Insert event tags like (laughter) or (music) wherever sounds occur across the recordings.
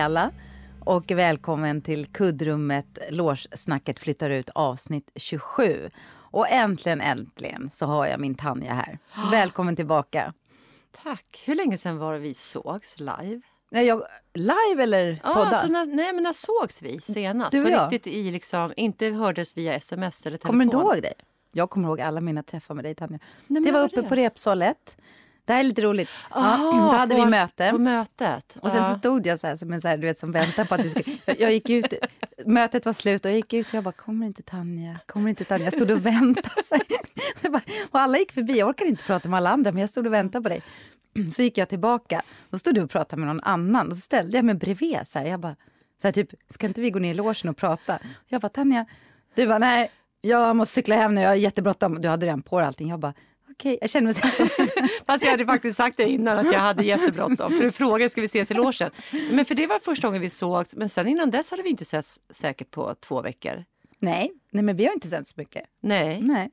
Hej alla och välkommen till kuddrummet. Lårsnacket flyttar ut avsnitt 27. Och äntligen, äntligen så har jag min Tanja här. Välkommen tillbaka. Tack. Hur länge sedan var det vi sågs live? Nej, jag, live eller Ja, podda? när, nej, men när sågs vi senast? Du och jag? riktigt i liksom, inte hördes via sms eller telefon. Kommer du inte ihåg det? Jag kommer ihåg alla mina träffar med dig Tanja. men det var uppe det? på repsalet. Det här är lite roligt. Ja, då hade vi möte. På mötet. Och sen så stod jag så här som en så här, du vet, som väntar på att du skulle... Jag, gick ut, mötet var slut och jag gick ut och jag bara, kommer inte Tanja? Kommer inte Tanja? Jag stod och väntade. Så här. Och alla gick förbi. Jag orkade inte prata med alla andra, men jag stod och väntade på dig. Så gick jag tillbaka. Då stod du och pratade med någon annan. Och så ställde jag mig bredvid. Så här. Jag bara, så här, typ, ska inte vi gå ner i logen och prata? Jag bara, Tanja. Du bara, nej, jag måste cykla hem nu. Jag har jättebråttom. Du hade redan på allting. Jag bara, okej. Jag kände mig så. (laughs) Fast jag hade faktiskt sagt det innan att jag hade jättebråttom. För du frågade ska vi ses i logen. Men för det var första gången vi sågs. Men sen innan dess hade vi inte setts säkert på två veckor. nej, nej, men vi har inte sett så mycket. Nej, Nej.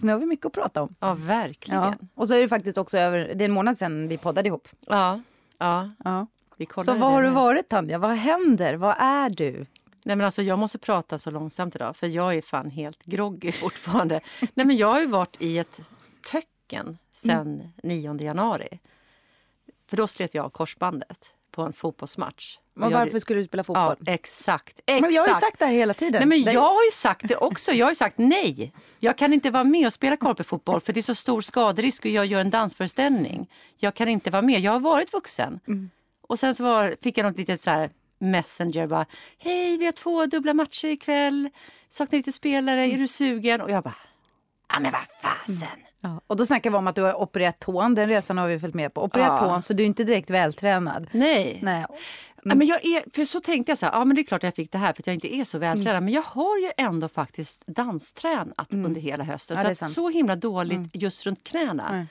Så nu har vi mycket att prata om. ja verkligen. Ja. Och så är det faktiskt också över, det är en månad sedan vi poddade ihop. Ja, ja. Ja. Så var har du varit Tanja? Vad händer? Vad är du? Nej men alltså jag måste prata så långsamt idag för jag är fan helt groggy (laughs) fortfarande. Nej men jag har ju varit i ett töcken sedan 9 januari. För då slet jag korsbandet på en fotbollsmatch. Men jag- varför skulle du spela fotboll? Ja, exakt. exakt. Men jag har ju sagt det här hela tiden. Nej, men Det- jag har ju sagt det också. Jag har ju sagt nej. Jag kan inte vara med och spela korpefotboll för det är så stor skaderisk och jag gör en dansföreställning. Jag kan inte vara med. Jag har varit vuxen. Mm. Och sen så var, fick jag något litet så här messenger bara. Hej, vi har två dubbla matcher ikväll. Saknar lite spelare. Är du sugen? Och jag bara. Ja, men vad fasen. Ja. Och då snackar vi om att du har opererat tån. Den resan har vi följt med på. Opererat Ja. tån, så du är inte direkt vältränad. Nej. Nej. Ja, men jag är, för så tänkte jag så här, ja men det är klart jag fick det här för att jag inte är så vältränad. Mm. Men jag har ju ändå faktiskt danstränat under hela hösten. Ja, så det att sant. Mm. så himla dåligt just runt knäna.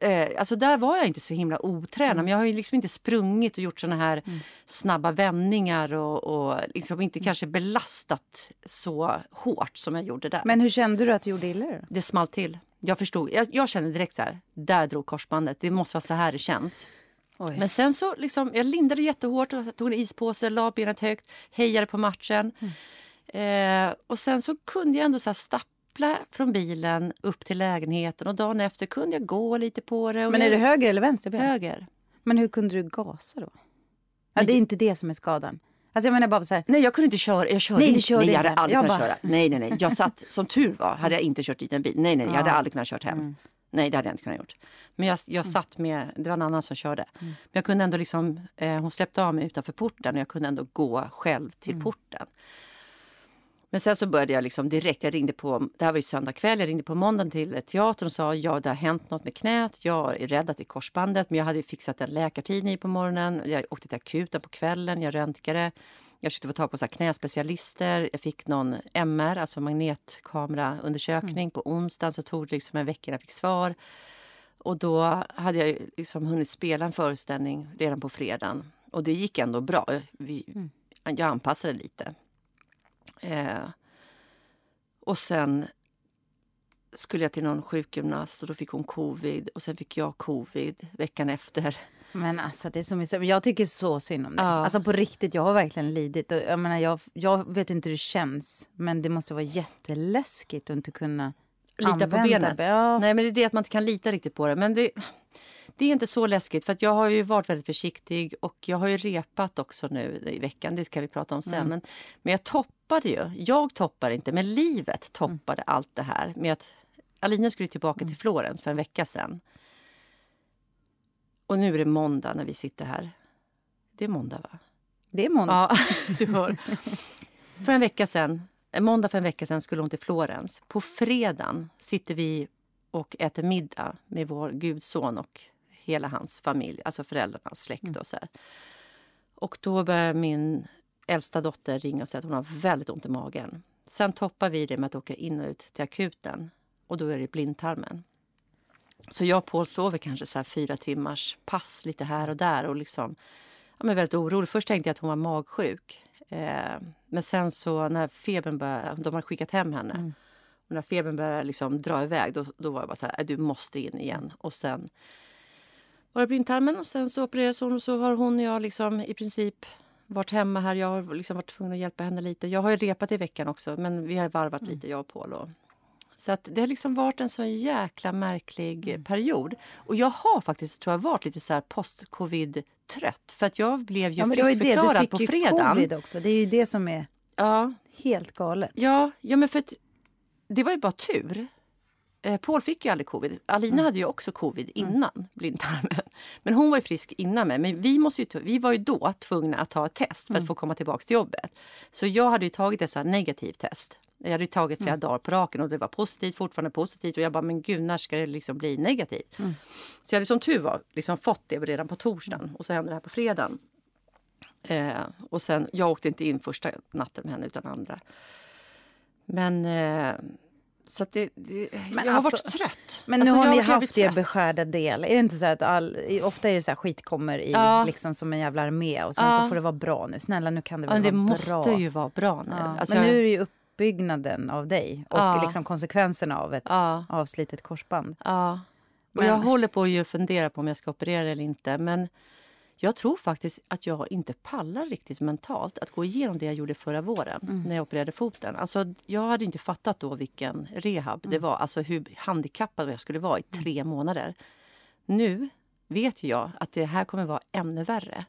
Eh, alltså där var jag inte så himla otränad. Mm. Men jag har ju liksom inte sprungit och gjort såna här snabba vändningar och, och liksom inte Mm. kanske belastat så hårt som jag gjorde där. Men hur kände du att du gjorde illa då? Det small till. Jag förstod. Jag, jag kände direkt så här, där drog korsbandet. Det måste vara så här det känns. Oj. Men sen så liksom, jag lindade jättehårt, och tog en ispåse, la benet högt, hejade på matchen. Eh, och sen så kunde jag ändå så här stappla från bilen upp till lägenheten och dagen efter kunde jag gå lite på det. Men är jag, det höger eller vänster ben? höger? Men hur kunde du gasa då? Ja, det är inte det som är skadan. Alltså jag menar bara så här, Nej, jag kunde inte köra. Jag körde Nej, inte. körde nej, jag hade inte. aldrig Jag kunnat bara- köra. Nej, nej, nej. Jag (laughs) satt, som tur var, hade jag inte kört dit en bil. Nej, nej, jag hade aldrig kunnat kört hem. Mm. Nej, det hade jag inte kunnat gjort. Men jag, jag satt med, det var en annan som körde. Mm. Men jag kunde ändå liksom, eh, hon släppte av mig utanför porten och jag kunde ändå gå själv till Mm. porten. Men sen så började jag liksom direkt, jag ringde på, det här var ju söndag kväll, jag ringde på måndagen till teatern och sa ja det har hänt något med knät, jag är rädd att det är korsbandet men jag hade fixat en läkartid i på morgonen, jag åkte till akuten på kvällen, jag röntgade, jag försökte få tag på så knäspecialister, jag fick någon MR, alltså magnetkameraundersökning på onsdagen så tog det liksom en vecka innan jag fick svar. Och då hade jag liksom hunnit spela en föreställning redan på fredagen och det gick ändå bra. Vi, Jag anpassade lite. Eh, och sen skulle jag till någon sjukgymnast och då fick hon covid och sen fick jag covid veckan efter. Men alltså det är så mysigt. Jag tycker så synd om dig. Ja. Alltså på riktigt, jag har verkligen lidit. Och Jag, menar, jag, jag vet inte hur det känns, men det måste vara jätteläskigt att inte kunna Lita på benet. be- Ja. Nej men det är det att man inte kan lita riktigt på det. Men det, det är inte så läskigt för att jag har ju varit väldigt försiktig och jag har ju repat också nu i veckan. Det ska vi prata om sen. Men, men jag toppade ju. Jag toppade inte, men livet toppade allt det här med att Alina skulle tillbaka till Florens för en vecka sedan. Och nu är det måndag när vi sitter här. Det är måndag va? Det är måndag. Ja, (laughs) du hör. För en vecka sedan, en måndag för en vecka sedan skulle hon till Florens. På fredagen sitter vi och äter middag med vår gudson och hela hans familj, alltså föräldrarna och släkt och så här. Och då börjar min äldsta dotter ringa och säga att hon har väldigt ont i magen. Sen toppar vi det med att åka in och ut till akuten och då är det blindtarmen. Så jag och Paul sover kanske så fyra timmars pass lite här och där och liksom ja, men väldigt orolig. Först tänkte jag att hon var magsjuk. Eh, men sen så när febern började, de har skickat hem henne. Och när febern började liksom dra iväg då, då var jag bara så här, "Äh, du måste in igen. Och sen det blindtarmen och sen så opererades hon och så har hon och jag liksom i princip varit hemma här. Jag har liksom varit tvungen att hjälpa henne lite. Jag har ju repat i veckan också, men vi har varvat lite, jag och Paul. Och... Så att det har liksom varit en så jäkla märklig Mm. period. Och jag har faktiskt, tror jag, varit lite så här post-covid-trött. För att jag blev ju Ja, var ju det. Du friskförklarad fick på ju fredagen. covid också. Det är ju det som är Ja, helt galet. Ja, ja men för att det var ju bara tur. Eh, Paul fick ju aldrig covid. Alina Mm. hade ju också covid innan blindtarmen. (laughs) Men hon var ju frisk innan mig. Men vi, måste ju, vi var ju då tvungna att ta ett test Mm. för att få komma tillbaka till jobbet. Så jag hade ju tagit ett så negativt test. Jag hade ju tagit flera Mm. dagar på raken och det var positivt, fortfarande positivt. Och jag bara, men gud, när ska det liksom bli negativt? Mm. Så jag hade som tur var liksom fått det redan på torsdagen och så hände det här på fredagen. Eh, och sen, jag åkte inte in första natten med henne utan andra. Men eh, så det, det, Men jag har alltså- varit trött. Men Alltså, nu har jag ni haft er beskärda del. Är det inte så att all, ofta är det så här skit kommer i Ja. liksom som en jävla armé och sen Ja. så får det vara bra nu. Snälla nu kan det Ja, väl men det vara måste bra. ju vara bra nu. Alltså, men jag- nu är det ju uppbyggnaden av dig och liksom konsekvenserna av ett avslitet korsband. Ja. Och Men- jag håller på att fundera på om jag ska operera eller inte. Men jag tror faktiskt att jag inte pallar riktigt mentalt att gå igenom det jag gjorde förra våren Mm. när jag opererade foten. Alltså, jag hade inte fattat då vilken rehab det Mm. var. Alltså hur handikappad jag skulle vara i tre månader. Nu vet jag att det här kommer vara ännu värre.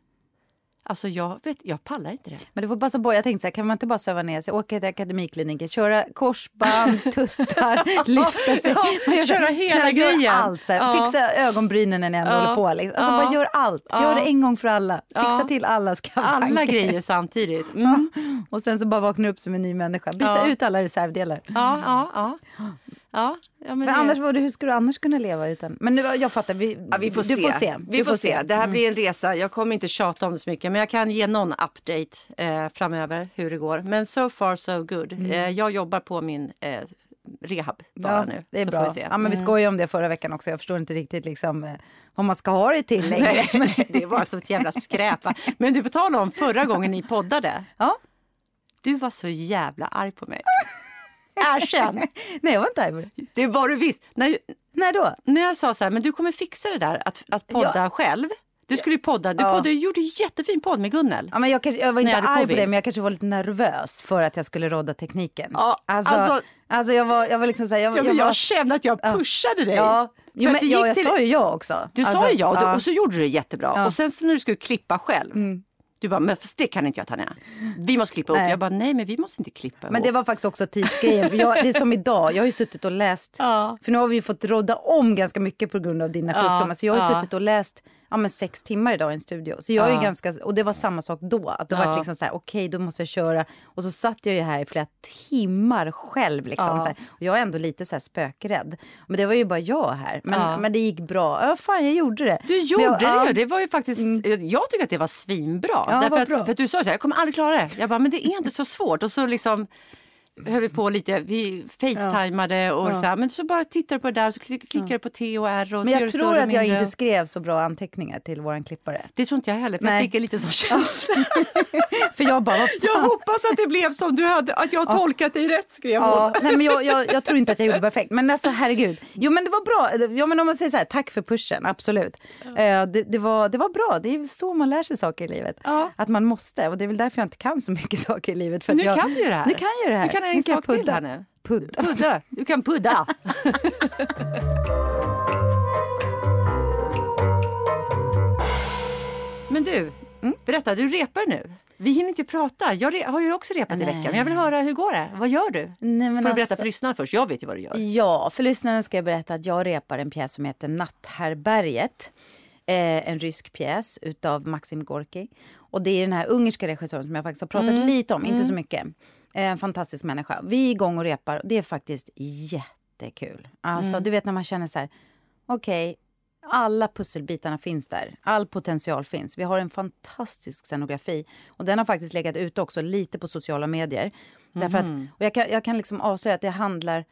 Alltså jag, vet, jag pallar inte det. Men det får passa på. Jag tänkte så här, kan man inte bara söva ner sig, åka till akademikliniken, köra korsband, (laughs) tuttar, lyfta sig. Ja, gör köra hela snälla, gör grejen. allt. Så här, Ja. Fixa ögonbrynen när ni ändå Ja. håller på. Liksom. Alltså Ja. bara gör allt. Gör Ja. det en gång för alla. Fixa till allas skavanker. Alla grejer samtidigt. Mm. (laughs) Och sen så bara vakna upp som en ny människa. Byta ut alla reservdelar. Ja, ja, ja. Ja, ja men För det- annars, var det, hur ska du annars kunna leva utan... Men nu, jag fattar, vi, Ja, vi får du se. får se. Vi Du får se. Det här Mm. blir en resa. Jag kommer inte tjata om det så mycket, men jag kan ge någon update eh, framöver hur det går. Men so far so good. Eh, jag jobbar på min eh, rehab bara Mm. Ja, nu. det är så bra. Får vi se. Ja, men vi Mm. skojade om det förra veckan också. Jag förstår inte riktigt liksom, eh, vad man ska ha det till längre. (laughs) (laughs) Det var så ett jävla skräp. Men du, tal om förra gången ni poddade. Ja. Du var så jävla arg på mig. (laughs) Erkänn! (laughs) Nej, jag var inte arg det. Var du visst. När, När då? när jag sa så här, men du kommer fixa det där att, att podda Ja. själv. Du skulle ju podda. Du Ja. poddade, gjorde en jättefin podd med Gunnel. Ja, men jag, kanske, jag var inte arg på det, men jag kanske var lite nervös för att jag skulle rodda tekniken. Ja, alltså, alltså- alltså, jag, var, jag var liksom så här, jag, Ja, jag var, kände att jag pushade dig. ja, jo, men, det ja, jag till- sa ju ja också. Du Alltså, sa ju ja och, ja. du, och så gjorde du det jättebra. Ja. Mm. Och sen när du skulle klippa själv. Du bara, men fast det kan inte jag Tanja. Vi måste klippa upp. Nej. Jag bara, nej men vi måste inte klippa Men det var faktiskt också tidsgrejen. För jag, det är som idag, jag har ju suttit och läst. Ja. För nu har vi fått rodda om ganska mycket på grund av dina Ja, sjukdomar. Så jag har ju ja. suttit och läst ja, men sex timmar idag i en studio. Så jag är ju ganska, och det var samma sak då. Att det var liksom så här, okej då måste jag köra. Och så satt jag ju här i flera timmar själv. Liksom, så här. Och jag är ändå lite så här spökrädd. Men det var ju bara jag här. Men, men det gick bra. Ja, fan jag gjorde det. Du gjorde jag, det ja. ju. Det var ju faktiskt, Jag tycker att det var svinbra. Därför att. För att du sa så här, jag kommer aldrig klara det. Jag bara, men det är inte så svårt. Och så liksom höll vi på lite, vi facetimade och Ja. så här, men så bara tittar du på det där och så klick- klickar du på T och R och Men jag tror att jag inte skrev så bra anteckningar till våran klippare. Det tror inte jag heller, för Nej. jag fick en liten sån känsla. (laughs) För jag bara, Jag hoppas att det blev som du hade, att jag har tolkat dig rätt skrev hon. Ja, nej, men jag, jag, (laughs) jag tror inte att jag gjorde perfekt. Men alltså herregud. Jo men det var bra. Ja, men om man säger så här, tack för pushen, absolut. Eh, det, det, var, det var bra. Det är så man lär sig saker i livet. Ja. Att man måste. Och det är väl därför jag inte kan så mycket (laughs) saker i livet. För Nu jag, kan du det här. Nu kan jag det här. Du kan en sak till pudda. nu. Pudda. Pudda. Du kan pudda. (laughs) Men du, Mm. berätta, du repar nu. Vi hinner inte prata. Jag har ju också repat i Nej. veckan. Men jag vill höra, hur går det? Vad gör du? Nej, men Får du berätta alltså- för lyssnarna först? Jag vet ju vad du gör. Ja, för lyssnarna ska jag berätta att jag repar en pjäs som heter Natthärbärget. Eh, en rysk pjäs utav Maxim Gorki. Och det är den här ungerska regissören som jag faktiskt har pratat Mm. lite om, inte så mycket. En fantastisk människa. Vi är igång och repar. Det är faktiskt jättekul. Alltså, Mm. du vet när man känner så här, okej, alla pusselbitarna finns där. All potential finns. Vi har en fantastisk scenografi. Och den har faktiskt legat ute också lite på sociala medier. Därför att, Mhm. och jag kan, jag kan liksom avslöja att det handlar...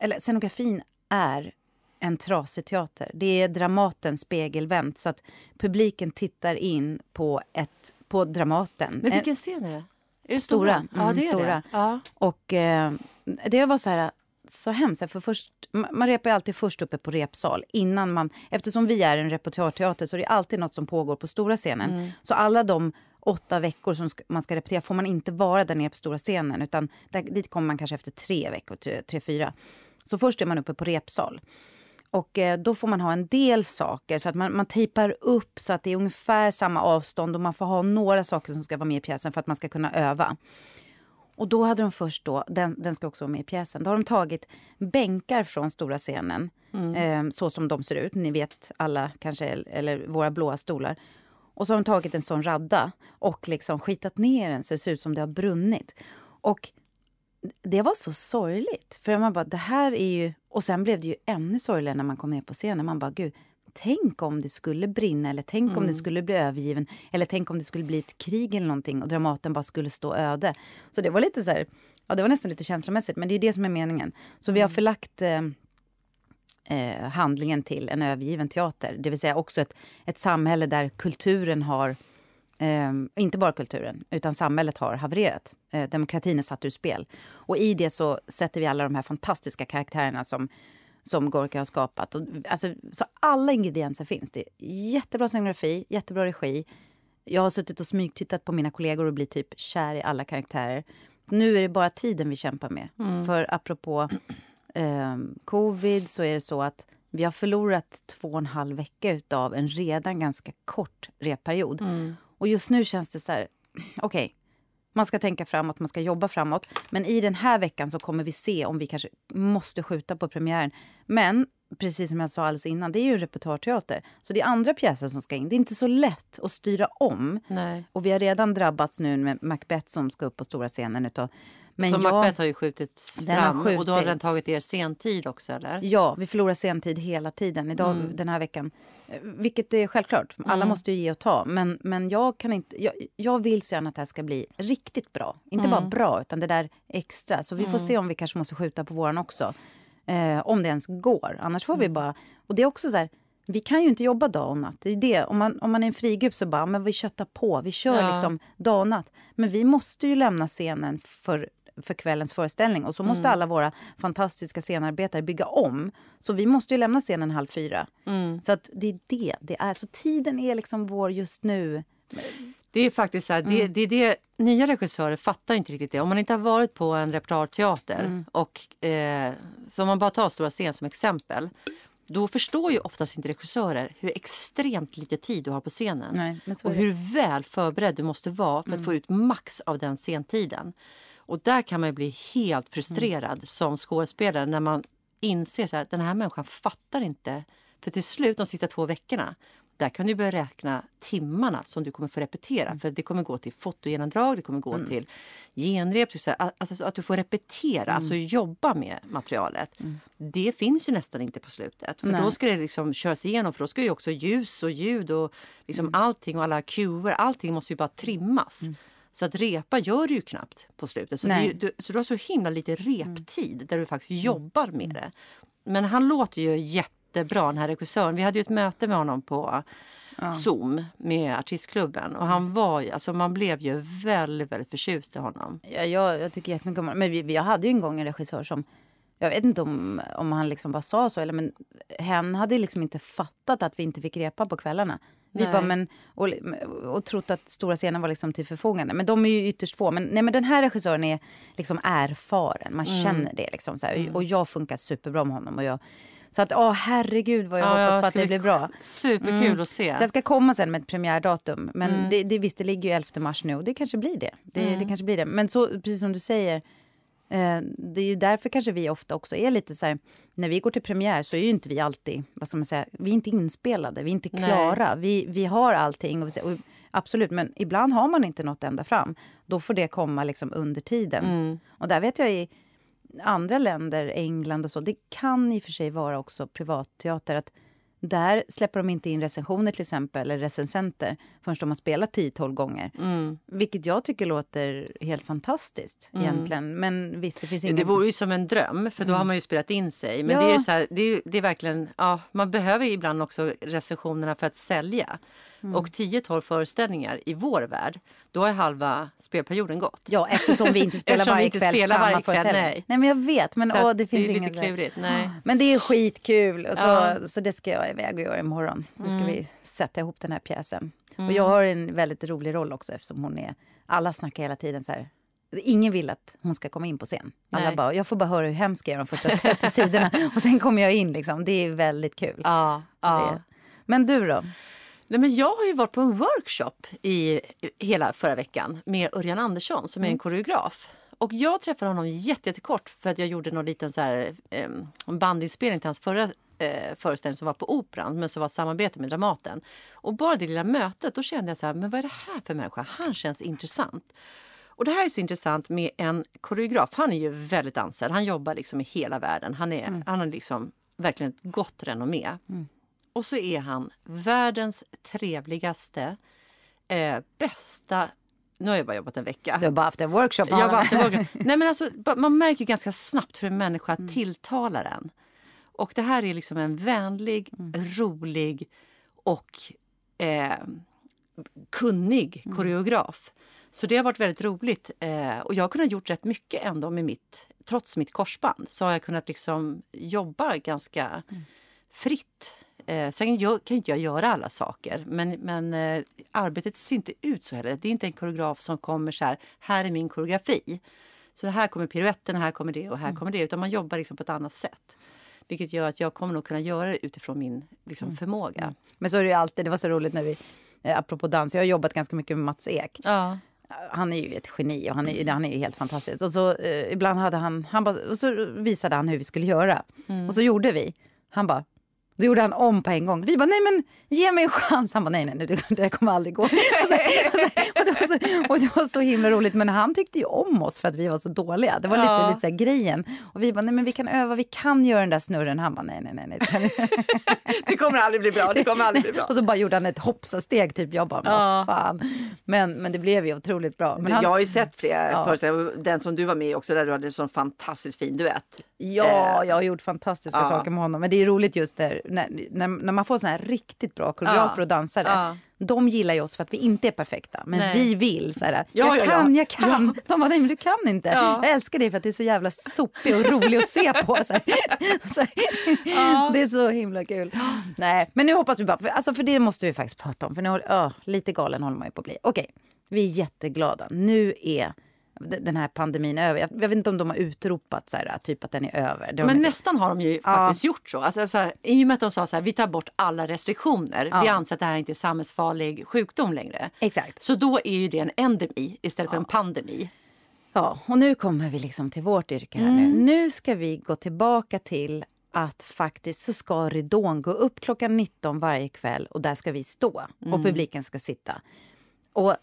Eller scenografin är en trasig teater. Det är Dramaten spegelvänt så att publiken tittar in på, ett, på Dramaten. Men En- vilken scen är det? Är det Stora. stora? Ja, Mm, det är stora. det. Ja. Och eh, det var så här så hemskt. För först, ma- man repar alltid först uppe på repsal. Innan man, eftersom vi är en repertoarteater så är det alltid något som pågår på stora scenen. Så alla de åtta veckor som man ska repetera får man inte vara där nere på stora scenen. utan där, Dit kommer man kanske efter tre veckor, tre, tre, fyra. Så först är man uppe på repsal. Och eh, då får man ha en del saker, så att man, man tejpar upp så att det är ungefär samma avstånd och man får ha några saker som ska vara med i pjäsen för att man ska kunna öva. Och då hade de först då, den, den ska också vara med i pjäsen, då har de tagit bänkar från stora scenen, mm. eh, så som de ser ut, ni vet alla kanske, eller våra blåa stolar. Och så har de tagit en sån radda och liksom skitat ner den så det ser ut som det har brunnit. Och det var så sorgligt. För man bara, det här är ju... Och sen blev det ju ännu sorgligare när man kom ner på scenen. Man bara, gud, tänk om det skulle brinna eller tänk mm. om det mm. skulle bli övergiven. Eller tänk om det skulle bli ett krig eller någonting och Dramaten bara skulle stå öde. Så det var lite så här, ja det var nästan lite känslomässigt, men det är det som är meningen. Så vi har mm. förlagt eh, eh, handlingen till en övergiven teater. Det vill säga också ett, ett samhälle där kulturen har Eh, inte bara kulturen, utan samhället har havererat. Eh, demokratin är satt ur spel. Och i det så sätter vi alla de här fantastiska karaktärerna som, som Gorka har skapat. Och, alltså, så alla ingredienser finns. Det är jättebra scenografi, jättebra regi. Jag har suttit och smygtittat på mina kollegor och blivit typ kär i alla karaktärer. Nu är det bara tiden vi kämpar med. Mm. För apropå eh, covid så är det så att vi har förlorat två och en halv vecka av en redan ganska kort repperiod. Mm. Och just nu känns det så här, okej, okay, man ska tänka framåt, man ska jobba framåt. Men i den här veckan så kommer vi se om vi kanske måste skjuta på premiären. Men precis som jag sa alldeles innan, det är ju en repertoarteater. Så det är andra pjäser som ska in. Det är inte så lätt att styra om. Nej. Och vi har redan drabbats nu med Macbeth som ska upp på stora scenen utav men så jag, Macbeth har ju skjutits fram har skjutits. och då har den tagit er sentid också eller? Ja, vi förlorar sentid hela tiden idag, mm. den här veckan. Vilket är självklart, alla mm. måste ju ge och ta. Men, men jag, kan inte, jag, jag vill så gärna att det här ska bli riktigt bra. Inte mm. bara bra, utan det där extra. Så vi får mm. se om vi kanske måste skjuta på våran också. Eh, om det ens går. Annars får vi mm. bara... Och det är också så här, vi kan ju inte jobba dag och natt. Det är det. Om, man, om man är en frigrupp så bara, men vi köttar på. Vi kör ja. liksom dag och natt. Men vi måste ju lämna scenen för för kvällens föreställning. Och så måste mm. alla våra fantastiska scenarbetare bygga om. Så vi måste ju lämna scenen halv fyra. Mm. Så att det är det det är. Så tiden är liksom vår just nu. Det är faktiskt så här, mm. det, det, det, nya regissörer fattar inte riktigt det. Om man inte har varit på en repertoarteater mm. och eh, så om man bara tar Stora scen som exempel då förstår ju oftast inte regissörer hur extremt lite tid du har på scenen. Nej, och hur väl förberedd du måste vara för att mm. få ut max av den scentiden. Och där kan man bli helt frustrerad mm. som skådespelare när man inser att den här människan fattar inte. För till slut, de sista två veckorna, där kan du börja räkna timmarna som du kommer få repetera. Mm. För det kommer gå till fotogenomdrag, det kommer gå mm. till genrep. Alltså att du får repetera, mm. alltså jobba med materialet. Mm. Det finns ju nästan inte på slutet. För Nej. då ska det liksom köras igenom. För då ska ju också ljus och ljud och liksom mm. allting och alla cuer, allting måste ju bara trimmas. Mm. Så att repa gör du ju knappt på slutet. Så, du, du, så du har så himla lite reptid mm. där du faktiskt mm. jobbar med mm. det. Men han låter ju jättebra den här regissören. Vi hade ju ett möte med honom på ja. Zoom med artistklubben och han var ju, alltså man blev ju väldigt, väldigt förtjust i honom. Ja, jag, jag tycker jättemycket om honom. Men vi, vi hade ju en gång en regissör som jag vet inte om, om han liksom bara sa så, eller, men hen hade liksom inte fattat att vi inte fick repa på kvällarna. Vi bara, men, och, och trott att stora scenen var liksom till förfogande. Men de är ju ytterst få. Men, nej, men den här regissören är liksom erfaren. Man mm. känner det. Liksom, så mm. Och jag funkar superbra med honom. Och jag, så att, åh herregud vad jag ja, hoppas på att det blir bra. Superkul mm. att se. Så jag ska komma sen med ett premiärdatum. Men mm. det, det, visst, det ligger ju 11 mars nu och det kanske blir det. Det, det mm. kanske blir det. Men så, precis som du säger, det är ju därför kanske vi ofta också är lite så här, när vi går till premiär så är ju inte vi alltid, vad ska man säga, vi är inte inspelade, vi är inte klara. Vi, vi har allting, och, och, absolut, men ibland har man inte nått ända fram. Då får det komma liksom under tiden. Mm. Och där vet jag i andra länder, England och så, det kan i och för sig vara också privatteater, att där släpper de inte in recensioner till exempel, eller recensenter, förrän de har spelat 10-12 gånger. Mm. Vilket jag tycker låter helt fantastiskt mm. egentligen. Men visst, det finns ingen... Det vore ju som en dröm, för då mm. har man ju spelat in sig. Men ja. det, är så här, det, är, det är verkligen, ja, man behöver ibland också recensionerna för att sälja. Mm. Och 10-12 föreställningar i vår värld, då är halva spelperioden gått. Ja, eftersom vi inte (laughs) spelar varje inte kväll spelar samma varje föreställning. Nej. nej, men jag vet. Men åh, det finns det är ingen lite klurigt. Nej. (gasps) Men det är skitkul. Så, ja. så det ska jag iväg och göra imorgon. Nu ska mm. vi sätta ihop den här pjäsen. Och jag har en väldigt rolig roll också eftersom hon är... Alla snackar hela tiden så här... Ingen vill att hon ska komma in på scen. Alla Nej. bara, jag får bara höra hur hemsk jag är de första 30 sidorna (laughs) och sen kommer jag in. Liksom. Det är väldigt kul. Ja, ja. Men du då? Nej, men jag har ju varit på en workshop i hela förra veckan med Örjan Andersson som är en koreograf. Och jag träffade honom jätte- jättekort för att jag gjorde någon liten så här, eh, bandinspelning till hans förra eh, föreställning som var på Operan men som var samarbete med Dramaten. Och bara det lilla mötet då kände jag så här, men vad är det här för människa? Han känns intressant. Och det här är så intressant med en koreograf. Han är ju väldigt ansedd. Han jobbar liksom i hela världen. Han, är, han har liksom verkligen ett gott renommé. Och så är han världens trevligaste, eh, bästa... Nu har jag bara jobbat en vecka. Du har bara haft en workshop. Jag bara haft en workshop. (laughs) Nej, men alltså, man märker ganska snabbt hur en människa tilltalar en. Och det här är liksom en vänlig, rolig och eh, kunnig koreograf. Så det har varit väldigt roligt. Eh, och jag har kunnat gjort rätt mycket ändå med mitt, trots mitt korsband. Så har jag kunnat liksom jobba ganska fritt. Eh, sen gör, kan inte jag göra alla saker, men, men eh, arbetet ser inte ut så heller. Det är inte en koreograf som kommer så här, här är min koreografi. Så här kommer piruetten, här kommer det och här kommer det. Utan man jobbar liksom på ett annat sätt. Vilket gör att jag kommer nog kunna göra det utifrån min liksom, förmåga. Men så är det ju alltid, det var så roligt när vi, eh, apropå dans, jag har jobbat ganska mycket med Mats Ek. Ja. Han är ju ett geni och han är, ju- han är ju helt fantastisk. Och så eh, ibland hade han, han bara, och så visade han hur vi skulle göra. Och så gjorde vi. Han bara, då gjorde han om på en gång. Vi bara, nej men ge mig en chans. Han bara, nej nej, nej det, där kommer aldrig gå. och, så, och, så, och, det var så, och det var så himla roligt. Men han tyckte ju om oss för att vi var så dåliga. Det var lite, Ja. lite så grejen. Och vi bara, nej men vi kan öva, vi kan göra den där snurren. Han bara, nej nej nej. nej. (laughs) det kommer aldrig bli bra. Det kommer aldrig bli bra. och så bara gjorde han ett hoppsasteg, typ. Jag bara, Ja. fan. Men, men det blev ju otroligt bra. Men han, Jag har ju sett flera Ja. föreställningar, den som du var med i också, där du hade en sån fantastiskt fin duett. Ja, Eh, jag har gjort fantastiska ja. saker med honom. Men det är roligt just där, när, när, när man får såna här riktigt bra koreografer Ja. och dansare. Ja. De gillar ju oss för att vi inte är perfekta. Men Nej. vi vill. Så här, Ja, jag ja, ja. kan, jag kan. De bara, nej men du kan inte. Ja. Jag älskar dig för att du är så jävla sopig och rolig att se på. Så. (laughs) Så. Det är så himla kul. Nej, men nu hoppas vi bara, för, alltså, för det måste vi faktiskt prata om. För nu, ja, lite galen håller man ju på att bli. Okej, vi är jätteglada. Nu är den här pandemin över. Jag, jag vet inte om de har utropat så här, typ att den är över. De Men inte. nästan har de ju faktiskt gjort så. Alltså, så här, I och med att de sa så här, vi tar bort alla restriktioner. Vi Ja. anser att det här inte är samhällsfarlig sjukdom längre. Exakt. Så då är ju det en endemi istället för en pandemi. Ja, och nu kommer vi liksom till vårt yrke här Mm. nu. Nu ska vi gå tillbaka till att faktiskt så ska ridån gå upp klockan 19 varje kväll och där ska vi stå Mm. och publiken ska sitta. Och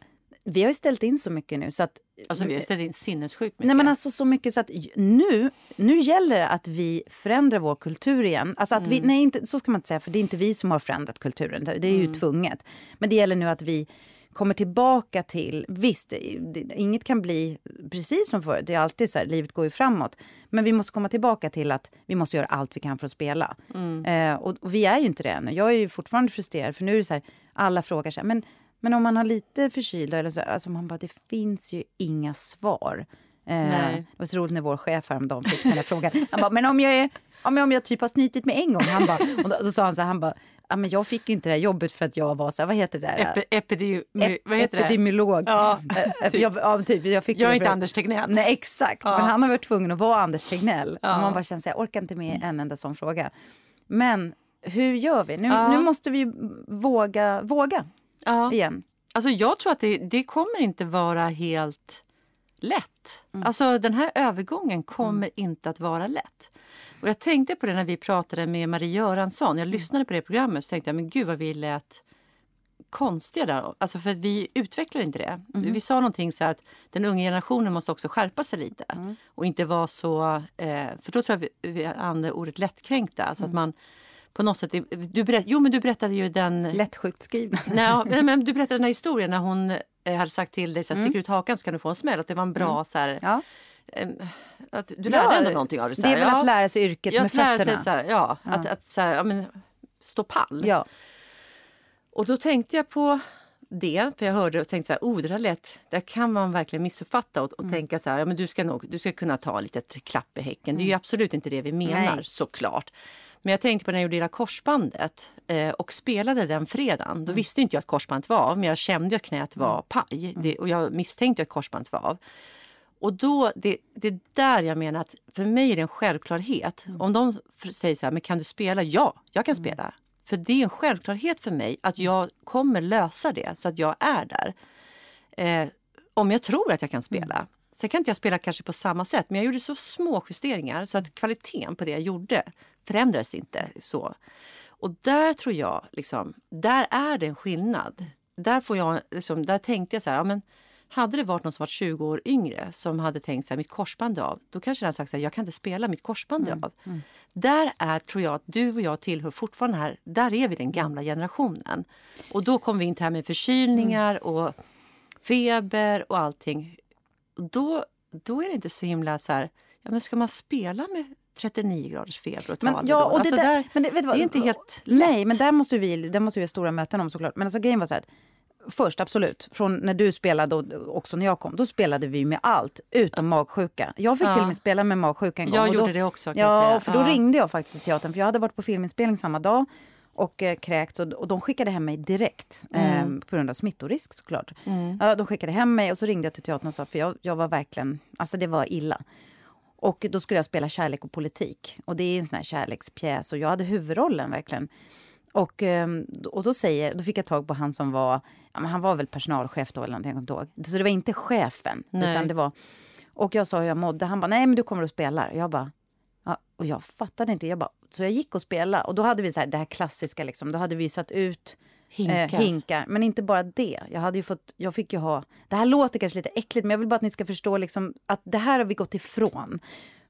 vi har ju ställt in så mycket nu så att Alltså vi har ställt in sinnessjukt mycket. Nej men alltså så mycket så att nu, nu gäller det att vi förändrar vår kultur igen. Alltså att vi, Mm. nej inte, så ska man inte säga för det är inte vi som har förändrat kulturen. Det är ju Mm. tvunget. Men det gäller nu att vi kommer tillbaka till, visst det, det, inget kan bli precis som förut. Det är alltid så här, livet går ju framåt. Men vi måste komma tillbaka till att vi måste göra allt vi kan för att spela. Mm. Eh, och, och vi är ju inte det ännu. Jag är ju fortfarande frustrerad för nu är det så här, alla frågar så här, men men om man har lite förkylda eller så, alltså man bara, det finns ju inga svar. Eh, det var så roligt när vår chef häromdagen fick den här frågan. Han bara, men om jag, är, om jag, om jag typ har snytit med en gång? Han bara, och då, då sa han så här, han bara, ja, men jag fick ju inte det här jobbet för att jag var så här, vad heter det där? Epi, epidemi, Ep- vad heter epidemiolog. Ja, Eh, typ. jag, ja, typ, jag, fick Jag är inte för- Anders Tegnell. Nej, exakt. Ja. Men han har varit tvungen att vara Anders Tegnell. Ja. Och man bara känner sig, jag orkar inte med en enda sån fråga. Men hur gör vi? Nu, Ja. nu måste vi våga, våga Ja. igen. Alltså jag tror att det, det kommer inte vara helt lätt. Alltså den här övergången kommer inte att vara lätt. Och jag tänkte på det när vi pratade med Marie Göransson. Jag lyssnade på det programmet så tänkte jag, men gud vad vi lät konstiga där. Alltså för att vi utvecklar inte det. Vi sa någonting så att den unga generationen måste också skärpa sig lite. Och inte vara så, eh, för då tror jag vi, vi använder ordet lättkränkta. Alltså att man på något sätt, du berätt, jo men du berättade ju den Lättsjukt skrivna. Nej, men, du berättade den här (laughs) historien när hon eh, hade sagt till dig så här, sticker ut hakan så kan du få en smäll. Att det var en bra så här, Ja. att du lärde ändå någonting av det. Så det här, är väl ja, att lära sig yrket ja, med fötterna. sig så här, ja, Att, att så här, ja, men, stå pall. Ja. Och då tänkte jag på det, för jag hörde och tänkte så här, oh det där lät, det kan man verkligen missuppfatta och, och Mm. tänka så här, ja men du ska nog, du ska kunna ta lite klapp i häcken. Det är ju absolut inte det vi menar Mm. Nej. såklart. Men jag tänkte på när jag gjorde Lilla korsbandet eh, och spelade den fredagen. Då Mm. visste inte jag att korsbandet var av, men jag kände att knät var paj. Mm. Det, och jag misstänkte att korsbandet var av. Och då, det, det är där jag menar att för mig är det en självklarhet. Mm. Om de säger så här, men kan du spela? Ja, jag kan spela. För det är en självklarhet för mig att jag kommer lösa det så att jag är där. Eh, om jag tror att jag kan spela. Sen kan inte jag spela kanske på samma sätt, men jag gjorde så små justeringar så att kvaliteten på det jag gjorde förändrades inte så. Och där tror jag, liksom, där är det en skillnad. Där, får jag, liksom, där tänkte jag så här, ja, men hade det varit någon som var 20 år yngre som hade tänkt här, mitt korsband av, då kanske den sagt så här, jag kan inte spela, mitt korsband är av. Där är, tror jag, att du och jag tillhör fortfarande här, där är vi den gamla generationen. Och då kommer vi in till här med förkylningar och feber och allting. Då, då är det inte så himla så här, ja men ska man spela med 39 graders feber och Men, ja, och det, Alltså, där, där- men det, vet du vad, det är inte helt lätt. Nej, men där måste vi, där måste vi ha stora möten om såklart. Men alltså grejen var så här, först absolut, från när du spelade och också när jag kom, då spelade vi med allt utom magsjuka. Jag fick Ja. till och med spela med magsjuka en gång. Jag och då, gjorde det också, kan Ja, säga. för då Ja. ringde jag faktiskt till teatern, för jag hade varit på filminspelning samma dag och eh, kräkts och, och de skickade hem mig direkt Mm. eh, på grund av smittorisk såklart. Ja, de skickade hem mig och så ringde jag till teatern och sa, för jag, jag var verkligen, alltså det var illa. Och då skulle jag spela Kärlek och politik. Och det är en sån här kärlekspjäs och jag hade huvudrollen verkligen. Och, ehm, och då, säger, då fick jag tag på han som var, ja, han var väl personalchef då eller någonting, jag kommer inte ihåg. Så det var inte chefen. Nej. Utan det var, och jag sa hur jag mådde, han bara, nej men du kommer och spelar. Jag bara, ja, och jag fattade inte. Jag bara, så jag gick och spelade och då hade vi så här, det här klassiska, liksom, då hade vi satt ut Hinkar. Eh, hinkar. Men inte bara det. Jag, hade ju fått, jag fick ju ha... Det här låter kanske lite äckligt, men jag vill bara att ni ska förstå liksom, att det här har vi gått ifrån.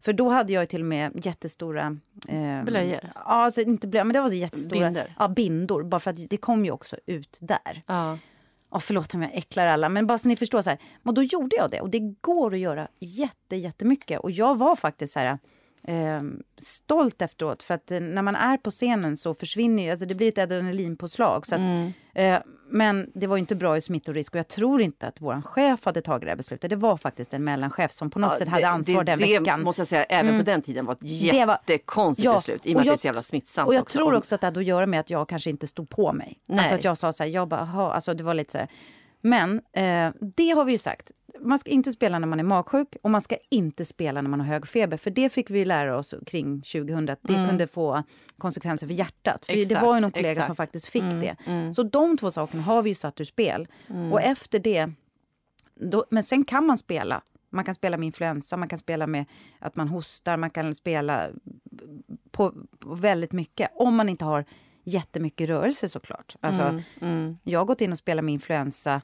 För då hade jag ju till och med jättestora... Eh, Blöjor? Ja, alltså inte blöjor, men det var så jättestora... Bindor? Ja, bindor. Bara för att det kom ju också ut där. Ja. Ja, förlåt om jag äcklar alla, men bara så ni förstår. så här. Och då gjorde jag det. Och det går att göra jätte, jättemycket. Och jag var faktiskt så här, eh, stolt efteråt. För att eh, när man är på scenen så försvinner ju, alltså det blir ett adrenalinpåslag. Så att, eh, men det var ju inte bra i smittorisk och jag tror inte att vår chef hade tagit det här beslutet. Det var faktiskt en mellanchef som på något Ja, sätt hade ansvar det, den det veckan. måste jag säga, även på den tiden var ett Det var- jättekonstigt Ja, beslut. I och med och att det är jag- så jävla smittsamt Och jag också. tror också att det hade att göra med att jag kanske inte stod på mig. Nej. Alltså att jag sa så här, jag bara, aha, alltså det var lite så här. Men eh, det har vi ju sagt. Man ska inte spela när man är magsjuk och man ska inte spela när man har hög feber. För det fick vi lära oss kring 2000 att det kunde få konsekvenser för hjärtat. För det Mm. Exakt, var ju någon kollega som exakt. Mm, faktiskt fick det. Så de två sakerna har vi ju satt ur spel. Och efter det då, men sen kan man spela. Man kan spela med influensa, man kan spela med att man hostar, man kan spela på, på väldigt mycket. Om man inte har jättemycket rörelse såklart. Alltså, Mm, Jag har gått in och spelat med influensa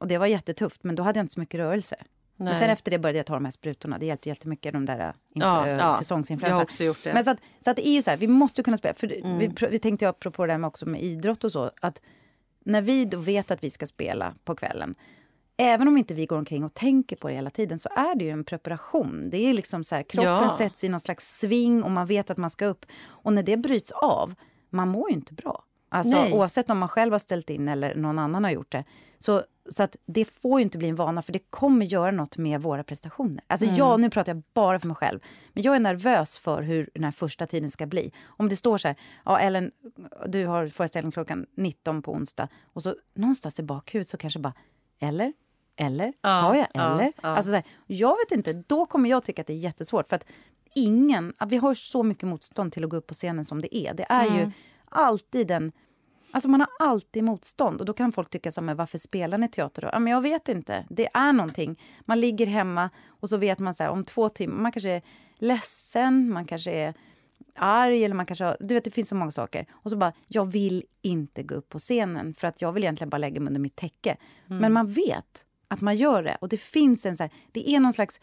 och det var jättetufft, men då hade jag inte så mycket rörelse. Men Nej. sen efter det började jag ta de här sprutorna. Det hjälpte jättemycket, de där äh, Ja, ja. säsongsinfluensa. Jag har också gjort det. Men så att, så att det är ju så här, vi måste kunna spela. För Mm. vi, vi tänkte jag apropå det här med också med idrott och så, att när vi då vet att vi ska spela på kvällen, även om inte vi går omkring och tänker på det hela tiden, så är det ju en preparation. Det är liksom så här, kroppen Ja. sätts i någon slags sving och man vet att man ska upp. Och när det bryts av, man mår ju inte bra. Alltså, Nej. oavsett om man själv har ställt in eller någon annan har gjort det. Så, så att det får ju inte bli en vana, för det kommer göra något med våra prestationer. Alltså Mm. jag, nu pratar jag bara för mig själv, men jag är nervös för hur den här första tiden ska bli. Om det står så här, ja Ellen, du har föreställning klockan 19 på onsdag, och så någonstans i bakhuvudet så kanske bara, eller? Eller? Ja, har jag? ja, Eller? ja. Alltså så här, jag vet inte, då kommer jag tycka att det är jättesvårt. För att ingen, vi har så mycket motstånd till att gå upp på scenen som det är. Det är Mm. ju alltid en Alltså man har alltid motstånd och då kan folk tycka så men varför spelar ni teater då? Ja, men jag vet inte. Det är någonting. Man ligger hemma och så vet man så här, om två timmar, man kanske är ledsen, man kanske är arg eller man kanske har, du vet det finns så många saker. Och så bara, jag vill inte gå upp på scenen för att jag vill egentligen bara lägga mig under mitt täcke. Men man vet att man gör det och det finns en så här, det är någon slags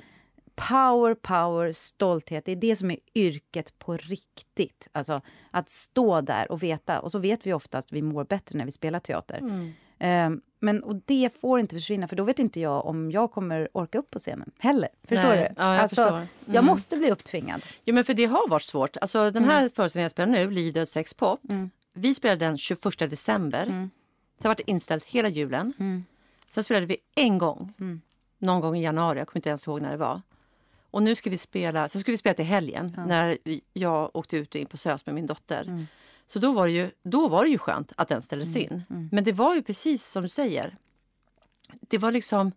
Power, power, stolthet. Det är det som är yrket på riktigt. Alltså att stå där och veta. Och så vet vi oftast att vi mår bättre när vi spelar teater. Ehm, men och det får inte försvinna, för då vet inte jag om jag kommer orka upp på scenen heller. Förstår Nej, du? ja, jag alltså, förstår. Jag måste bli upptvingad. Jo, men för det har varit svårt. Alltså, den här Mm. föreställningen jag spelar nu, Lider sex pop, vi spelade den 21 december. Sen var det inställt hela julen. Sen spelade vi en gång, någon gång i januari. Jag kommer inte ens ihåg när det var. Och nu ska vi spela, sen skulle vi spela till helgen när vi- jag åkte ut in på SÖS med min dotter. Så då var, det ju, då var det ju skönt att den ställdes in. Men det var ju precis som du säger. Det var liksom...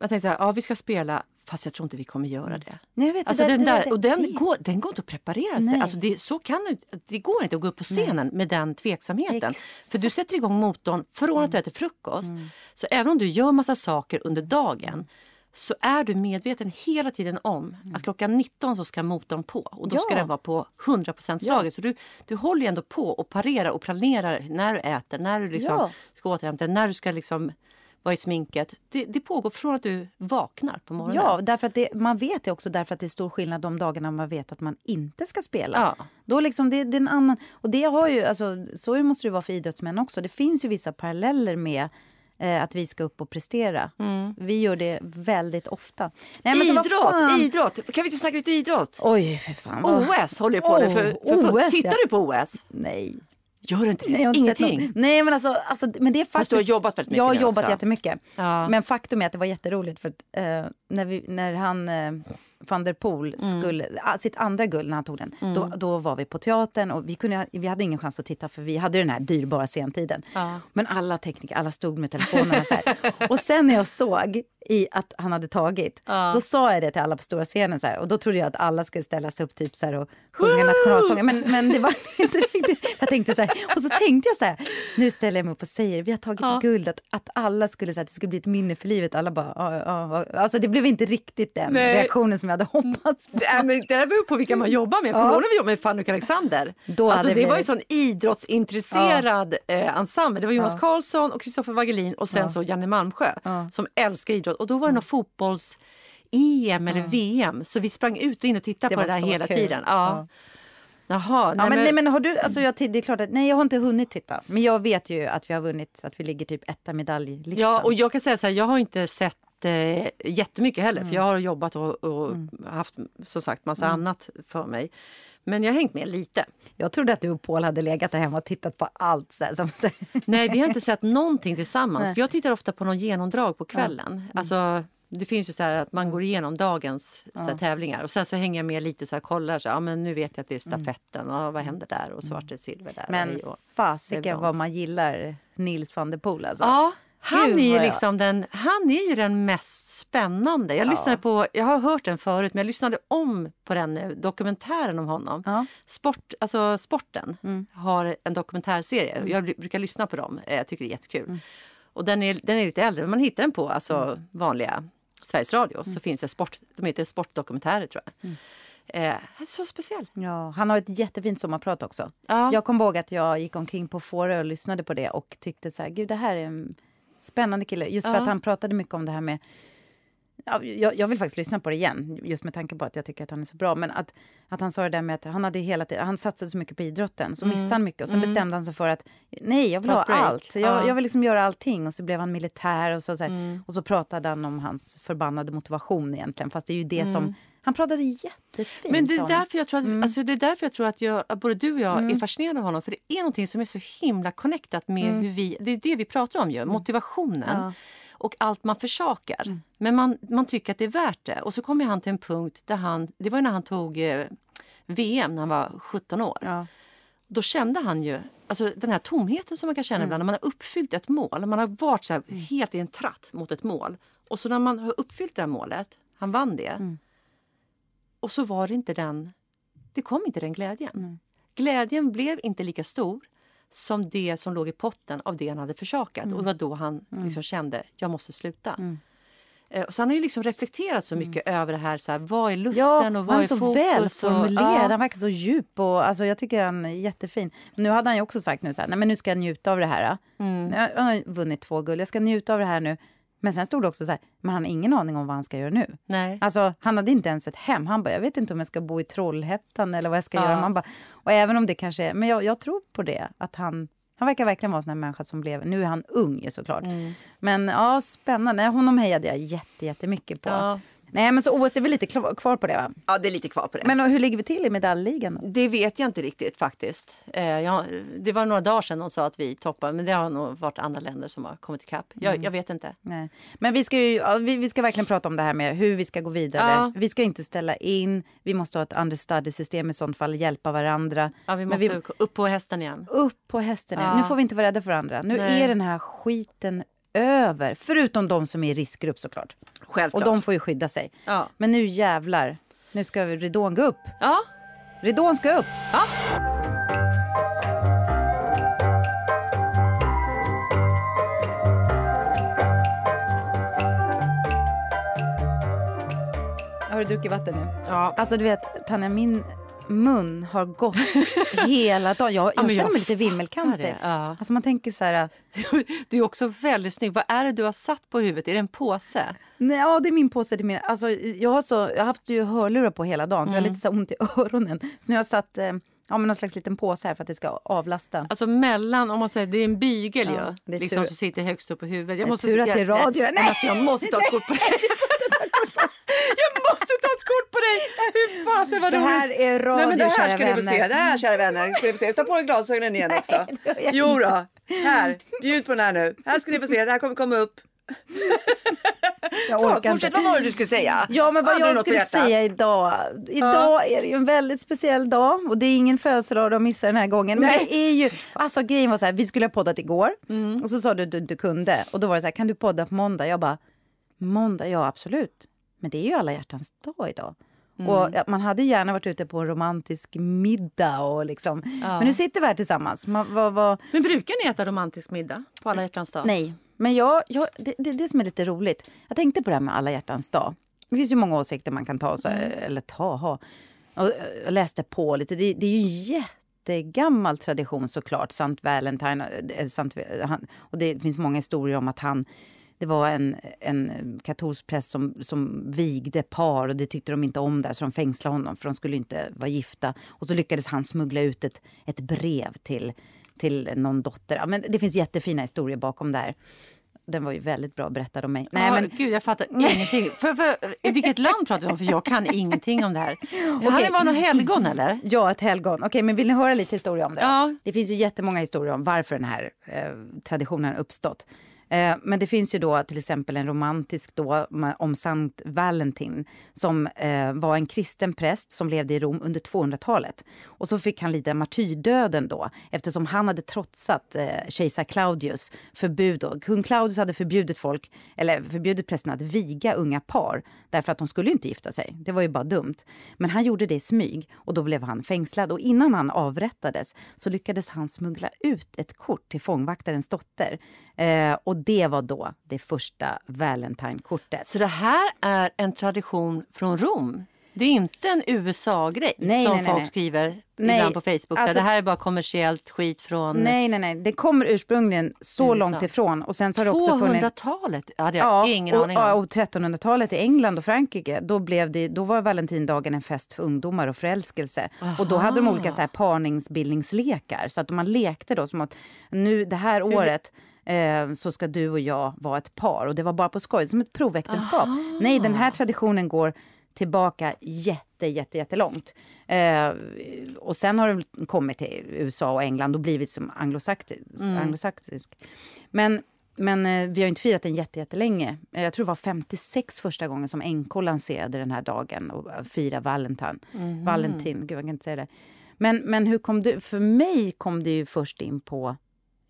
Jag tänkte så här, ja vi ska spela, fast jag tror inte vi kommer göra det. Nej, vet, Alltså den där, och den, det- går, den går inte att preparera sig. Nej. Alltså det, så kan det går inte att gå upp på scenen med den tveksamheten. Exakt. För du sätter igång motorn från att du äter frukost. Så även om du gör massa saker under dagen så är du medveten hela tiden om att klockan 19 så ska motorn på och då ska Ja. den vara på 100 slaget. Så du, du håller ändå på och parerar och planerar när du äter, när du liksom Ja. ska återhämta när du ska liksom vara i sminket. Det, det pågår från att du vaknar på morgonen. Ja, därför att det, man vet det också därför att det är stor skillnad de dagarna man vet att man inte ska spela. Ja. Då liksom det, det är en annan, och det har ju, alltså, så måste det vara för idrottsmän också. Det finns ju vissa paralleller med eh, att vi ska upp och prestera. Vi gör det väldigt ofta. Nej, men idrott, idrott! Kan vi inte snacka lite idrott? Oj, för fan. vad- OS håller ju på nu. För, för, OS, tittar ja. du på OS? Nej. Gör du inte det? Nej, Ingenting? Nej, men alltså, alltså men det är faktiskt... du har jobbat väldigt mycket Jag har jobbat också. jättemycket. Ja. Men faktum är att det var jätteroligt för att eh, när, vi, när han eh, van der Poel Mm. skulle, ah, sitt andra guld när han tog den, då, då var vi på teatern och vi, kunde, vi hade ingen chans att titta för vi hade den här dyrbara sentiden. Ja. Men alla tekniker, alla stod med telefonerna så här. (laughs) Och sen när jag såg i att han hade tagit, Ja. då sa jag det till alla på stora scenen så här, och då trodde jag att alla skulle ställa sig upp typ så här och sjunga nationalsången. Men, men det var (laughs) inte riktigt. Jag tänkte så här, och så tänkte jag så här, nu ställer jag mig upp och säger vi har tagit Ja. guld, att, att alla skulle säga att det skulle bli ett minne för livet. Alla bara, ja, ja, ja. Alltså det blev inte riktigt den Nej. reaktionen som hade (laughs) hoppats på. Nej, men det beror på vilka man jobbar med. Kommer när vi jobbade med Fanny och Alexander? Då alltså, det vi- var ju sån idrottsintresserad eh, ensemble. Det var Jonas Karlsson och Kristoffer Wagelin och sen så Janne Malmsjö Ja. som älskar idrott. Och då var det någon fotbolls EM eller VM så vi sprang ut och in och tittade Det på det där hela kul. tiden. Ja. Jaha, Ja, men, nej, men har du, alltså jag, det är klart att, nej jag har inte hunnit titta. Men jag vet ju att vi har vunnit, att vi ligger typ etta medaljlistan. Ja, och jag kan säga så här, jag har inte sett eh, jättemycket heller för jag har jobbat och, och haft som sagt massa annat för mig. Men jag har hängt med lite. Jag trodde att du och Paul hade legat där hemma och tittat på allt. Så som. Nej, vi har inte sett någonting tillsammans. Nej. Jag tittar ofta på någon genomdrag på kvällen. Alltså, det finns ju så här att man går igenom dagens så här, tävlingar och sen så hänger jag med lite så här kollar så ja men nu vet jag att det är stafetten och vad händer där och så vart det silver där. Men fasiken vad man gillar Nils van der Poel alltså. Ja, han Gud, är, ju jag- liksom den, han är ju den mest spännande. Jag, lyssnade på, jag har hört den förut, men jag lyssnade om på den nu, dokumentären om honom. Ja. Sport, alltså sporten har en dokumentärserie. Jag bru- brukar lyssna på dem. Eh, Jag tycker det är jättekul. Och den är, den är lite äldre, men man hittar den på alltså, vanliga Sveriges Radio. Så finns det sport, de heter Sportdokumentärer tror jag. Eh, så speciell. Ja, han har ett jättefint sommarprat också. Ja. Jag kom ihåg att jag gick omkring på Fårö och lyssnade på det och tyckte så här, gud det här är en spännande kille. Just för Ja. att han pratade mycket om det här med Ja, jag, jag vill faktiskt lyssna på det igen, just med tanke på att jag tycker att han är så bra. Men att, att han sa det där med att han, hade hela tiden, han satsade så mycket på idrotten, så missade han mycket. Och sen bestämde han sig för att nej, jag vill ha allt. Jag, Ja. jag vill liksom göra allting. Och så blev han militär och så, så här, och så pratade han om hans förbannade motivation egentligen. Fast det är ju det som... Han pratade jättefint Men det är, därför jag tror att, alltså det är därför jag tror att, jag, att både du och jag är fascinerade av honom. För det är någonting som är så himla connectat med hur vi... Det är det vi pratar om ju, motivationen. Ja. Och allt man försakar. Men man, man tycker att det är värt det. Och så kommer han till en punkt där han... Det var när han tog eh, VM när han var 17 år. Ja. Då kände han ju alltså den här tomheten som man kan känna ibland när man har uppfyllt ett mål. Man har varit så här helt i en tratt mot ett mål. Och så när man har uppfyllt det här målet, han vann det. Och så var det inte den, det kom inte den glädjen. Glädjen blev inte lika stor som det som låg i potten av det han hade försakat. Och det var då han liksom kände, jag måste sluta. Eh, Så han har ju liksom reflekterat så mycket över det här, så här, vad är lusten Ja, och han vad är är så fokus? välformulerad. Ja. Han verkar så djup. Och, alltså, jag tycker han är jättefin. Men nu hade han ju också sagt nu så här, nej men nu ska jag njuta av det här. Mm. Jag har vunnit två guld, jag ska njuta av det här nu. Men sen stod det också så här, men han har ingen aning om vad han ska göra nu. Nej. Alltså, han hade inte ens ett hem. Han bara, jag vet inte om jag ska bo i Trollhättan eller vad jag ska Ja. göra. Man bara, och även om det kanske är, men jag, jag tror på det. Att han, han verkar verkligen vara en sån här människa som blev, nu är han ung ju såklart. Mm. Men ja, spännande. Honom hejade jag jätte, jättemycket på. Ja. Nej, men så OS, det är väl lite kvar på det va? Ja, det är lite kvar på det. Men och hur ligger vi till i medaljligan då? Det vet jag inte riktigt faktiskt. Eh, jag, det var några dagar sedan de sa att vi toppar, men det har nog varit andra länder som har kommit ikapp. Jag, Mm. jag vet inte. Nej. Men vi ska, ju, ja, vi, vi ska verkligen prata om det här med hur vi ska gå vidare. Ja. Vi ska inte ställa in, vi måste ha ett understudy-system i sånt fall, hjälpa varandra. Ja, vi måste upp på hästen igen. upp på hästen. igen. Ja. Nu får vi inte vara rädda för varandra. Nu Nej. är den här skiten över. Förutom de som är i riskgrupp såklart. Självklart. Och de får ju skydda sig. Ja. Men nu jävlar. Nu ska vi- ridån gå upp. Ja. Ridån ska upp. ja. Har du druckit vatten nu? ja. Alltså du vet, Tanja, min mun har gått hela dagen. Jag, (laughs) jag men känner jag mig lite vimmelkantig. det, ja. Alltså man tänker så här, (laughs) Du är också väldigt snygg. Vad är det du har satt på huvudet? Är det en påse? nej, ja det är min påse. Det är min, alltså, jag, har så, jag har haft ju hörlurar på hela dagen så jag har lite så ont i öronen. Så nu har jag satt eh, ja, men någon slags liten påse här för att det ska avlasta. Alltså mellan, om man säger det är en bygel Ja, ju. det är Liksom tur- som sitter högst upp på huvudet. Det är tur att det är radio. Nej! Alltså, jag måste ta ett kort på (laughs) dig. (laughs) jag måste ta ett kort på dig. Hur fasen vad Det roligt. här är radio, Nej, men det här ska ni få se. Det här kära vänner. Ska ni få se. Ta på er glasögonen igen också. det Jo då. Här, bjud på den här nu. Här ska ni få se. Det här kommer komma upp. Jag Så, orkar fortsätt. inte. Vad var det du skulle säga? Ja, men vad Hade jag skulle säga idag. Idag är det ju en väldigt speciell dag och det är ingen födelsedag att missa den här gången. Men Nej. det är ju, alltså grejen var så här, vi skulle ha poddat igår Mm. och så sa du att du inte kunde och då var det så här, kan du podda på måndag? Jag bara, måndag, ja absolut. Men det är ju alla hjärtans dag idag. Mm. Och man hade gärna varit ute på en romantisk middag och liksom. Ja. Men nu sitter vi här tillsammans. Man, vad, vad, Men brukar ni äta romantisk middag på alla hjärtans dag? Nej, men jag, jag, det, det är det som är lite roligt. Jag tänkte på det här med alla hjärtans dag. Det finns ju många åsikter man kan ta, så, eller ta, ha. Och jag läste på lite. Det, det är ju jättegammal tradition såklart, Sant Valentine. eh, Sant, han, och det finns många historier om att han det var en, en katolsk präst som, som vigde par och det tyckte de inte om där så de fängslade honom för de skulle inte vara gifta. Och så lyckades han smuggla ut ett, ett brev till, till någon dotter. Ja, men det finns jättefina historier bakom det här. Den var ju väldigt bra berättad om mig. Nej, men, Gud, jag fattar ingenting. (laughs) För, för, I vilket land pratar vi om? För jag kan ingenting om det här. (laughs) Han Okej. var någon helgon eller? Ja, ett helgon. Okej, men vill ni höra lite historia om det? Ja. Det finns ju jättemånga historier om varför den här eh, traditionen har uppstått. Eh, men det finns ju då till exempel en romantisk då om Sankt Valentin som eh, var en kristen präst som levde i Rom under 200-talet. Och så fick han lida martyrdöden då eftersom han hade trotsat eh, kejsar Claudius förbud. Då. Kung Claudius hade förbjudit folk, eller förbjudit prästerna att viga unga par därför att de skulle inte gifta sig. Det var ju bara dumt. Men han gjorde det i smyg och då blev han fängslad. Och innan han avrättades så lyckades han smuggla ut ett kort till fångvaktarens dotter. Eh, och det var då det första Valentine-kortet. Så det här är en tradition från Rom? Det är inte en USA-grej som nej, folk nej. skriver Nej, ibland på Facebook. så alltså- det här är bara kommersiellt skit från Nej, nej, nej. Det kommer ursprungligen så USA. långt ifrån. Och sen så har det också funnits... 200-talet. Ja, det har jag ingen och, aning om. ja, och 1300-talet i England och Frankrike, då, blev det, då var valentindagen en fest för ungdomar och förälskelse. Och då hade de olika så här, parningsbildningslekar. Så att man lekte då som att nu det här året eh, så ska du och jag vara ett par. Och det var bara på skoj, som ett proväktenskap. Nej, den här traditionen går tillbaka jätte, jätte, jättelångt. Eh, och sen har den kommit till USA och England och blivit som anglosaxisk. anglosaxisk. Men, men eh, vi har inte firat den jätte, jättelänge. Eh, jag tror det var 56 första gången som NK lanserade den här dagen och eh, fira Valentin. Valentin, gud jag kan inte säga det. Men, men hur kom du? För mig kom det ju först in på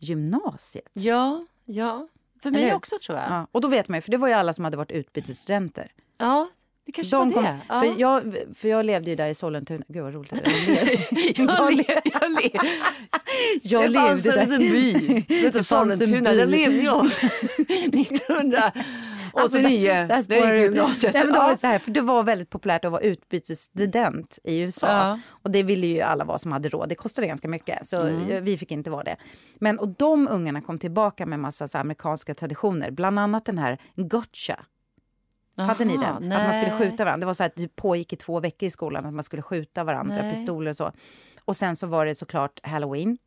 gymnasiet. Ja, ja. För mig också tror jag. Ja, och då vet man ju, för det var ju alla som hade varit utbytesstudenter. Ja, det kanske De var kom, det. Ja. för, jag, för jag levde ju där i Sollentuna. Gud vad roligt. (laughs) Jag, jag, le- jag, le. jag det fanns levde en där. liten by. (laughs) Det Det hette fanns en Sollentuna. by. Där levde jag (laughs) 1989. Alltså, när jag det gymnasiet. Nej, men då var det, så här, för det var väldigt populärt att vara utbytesstudent i USA. Ja. Och det ville ju alla vara som hade råd. Det kostade ganska mycket, så Mm. vi fick inte vara det. Men och de ungarna kom tillbaka med massa så amerikanska traditioner. Bland annat den här gotcha. Hade ni den? Att man skulle nej. skjuta varandra. Det var så att det pågick i två veckor i skolan att man skulle skjuta varandra, Nej. pistoler och så. Och sen så var det såklart halloween.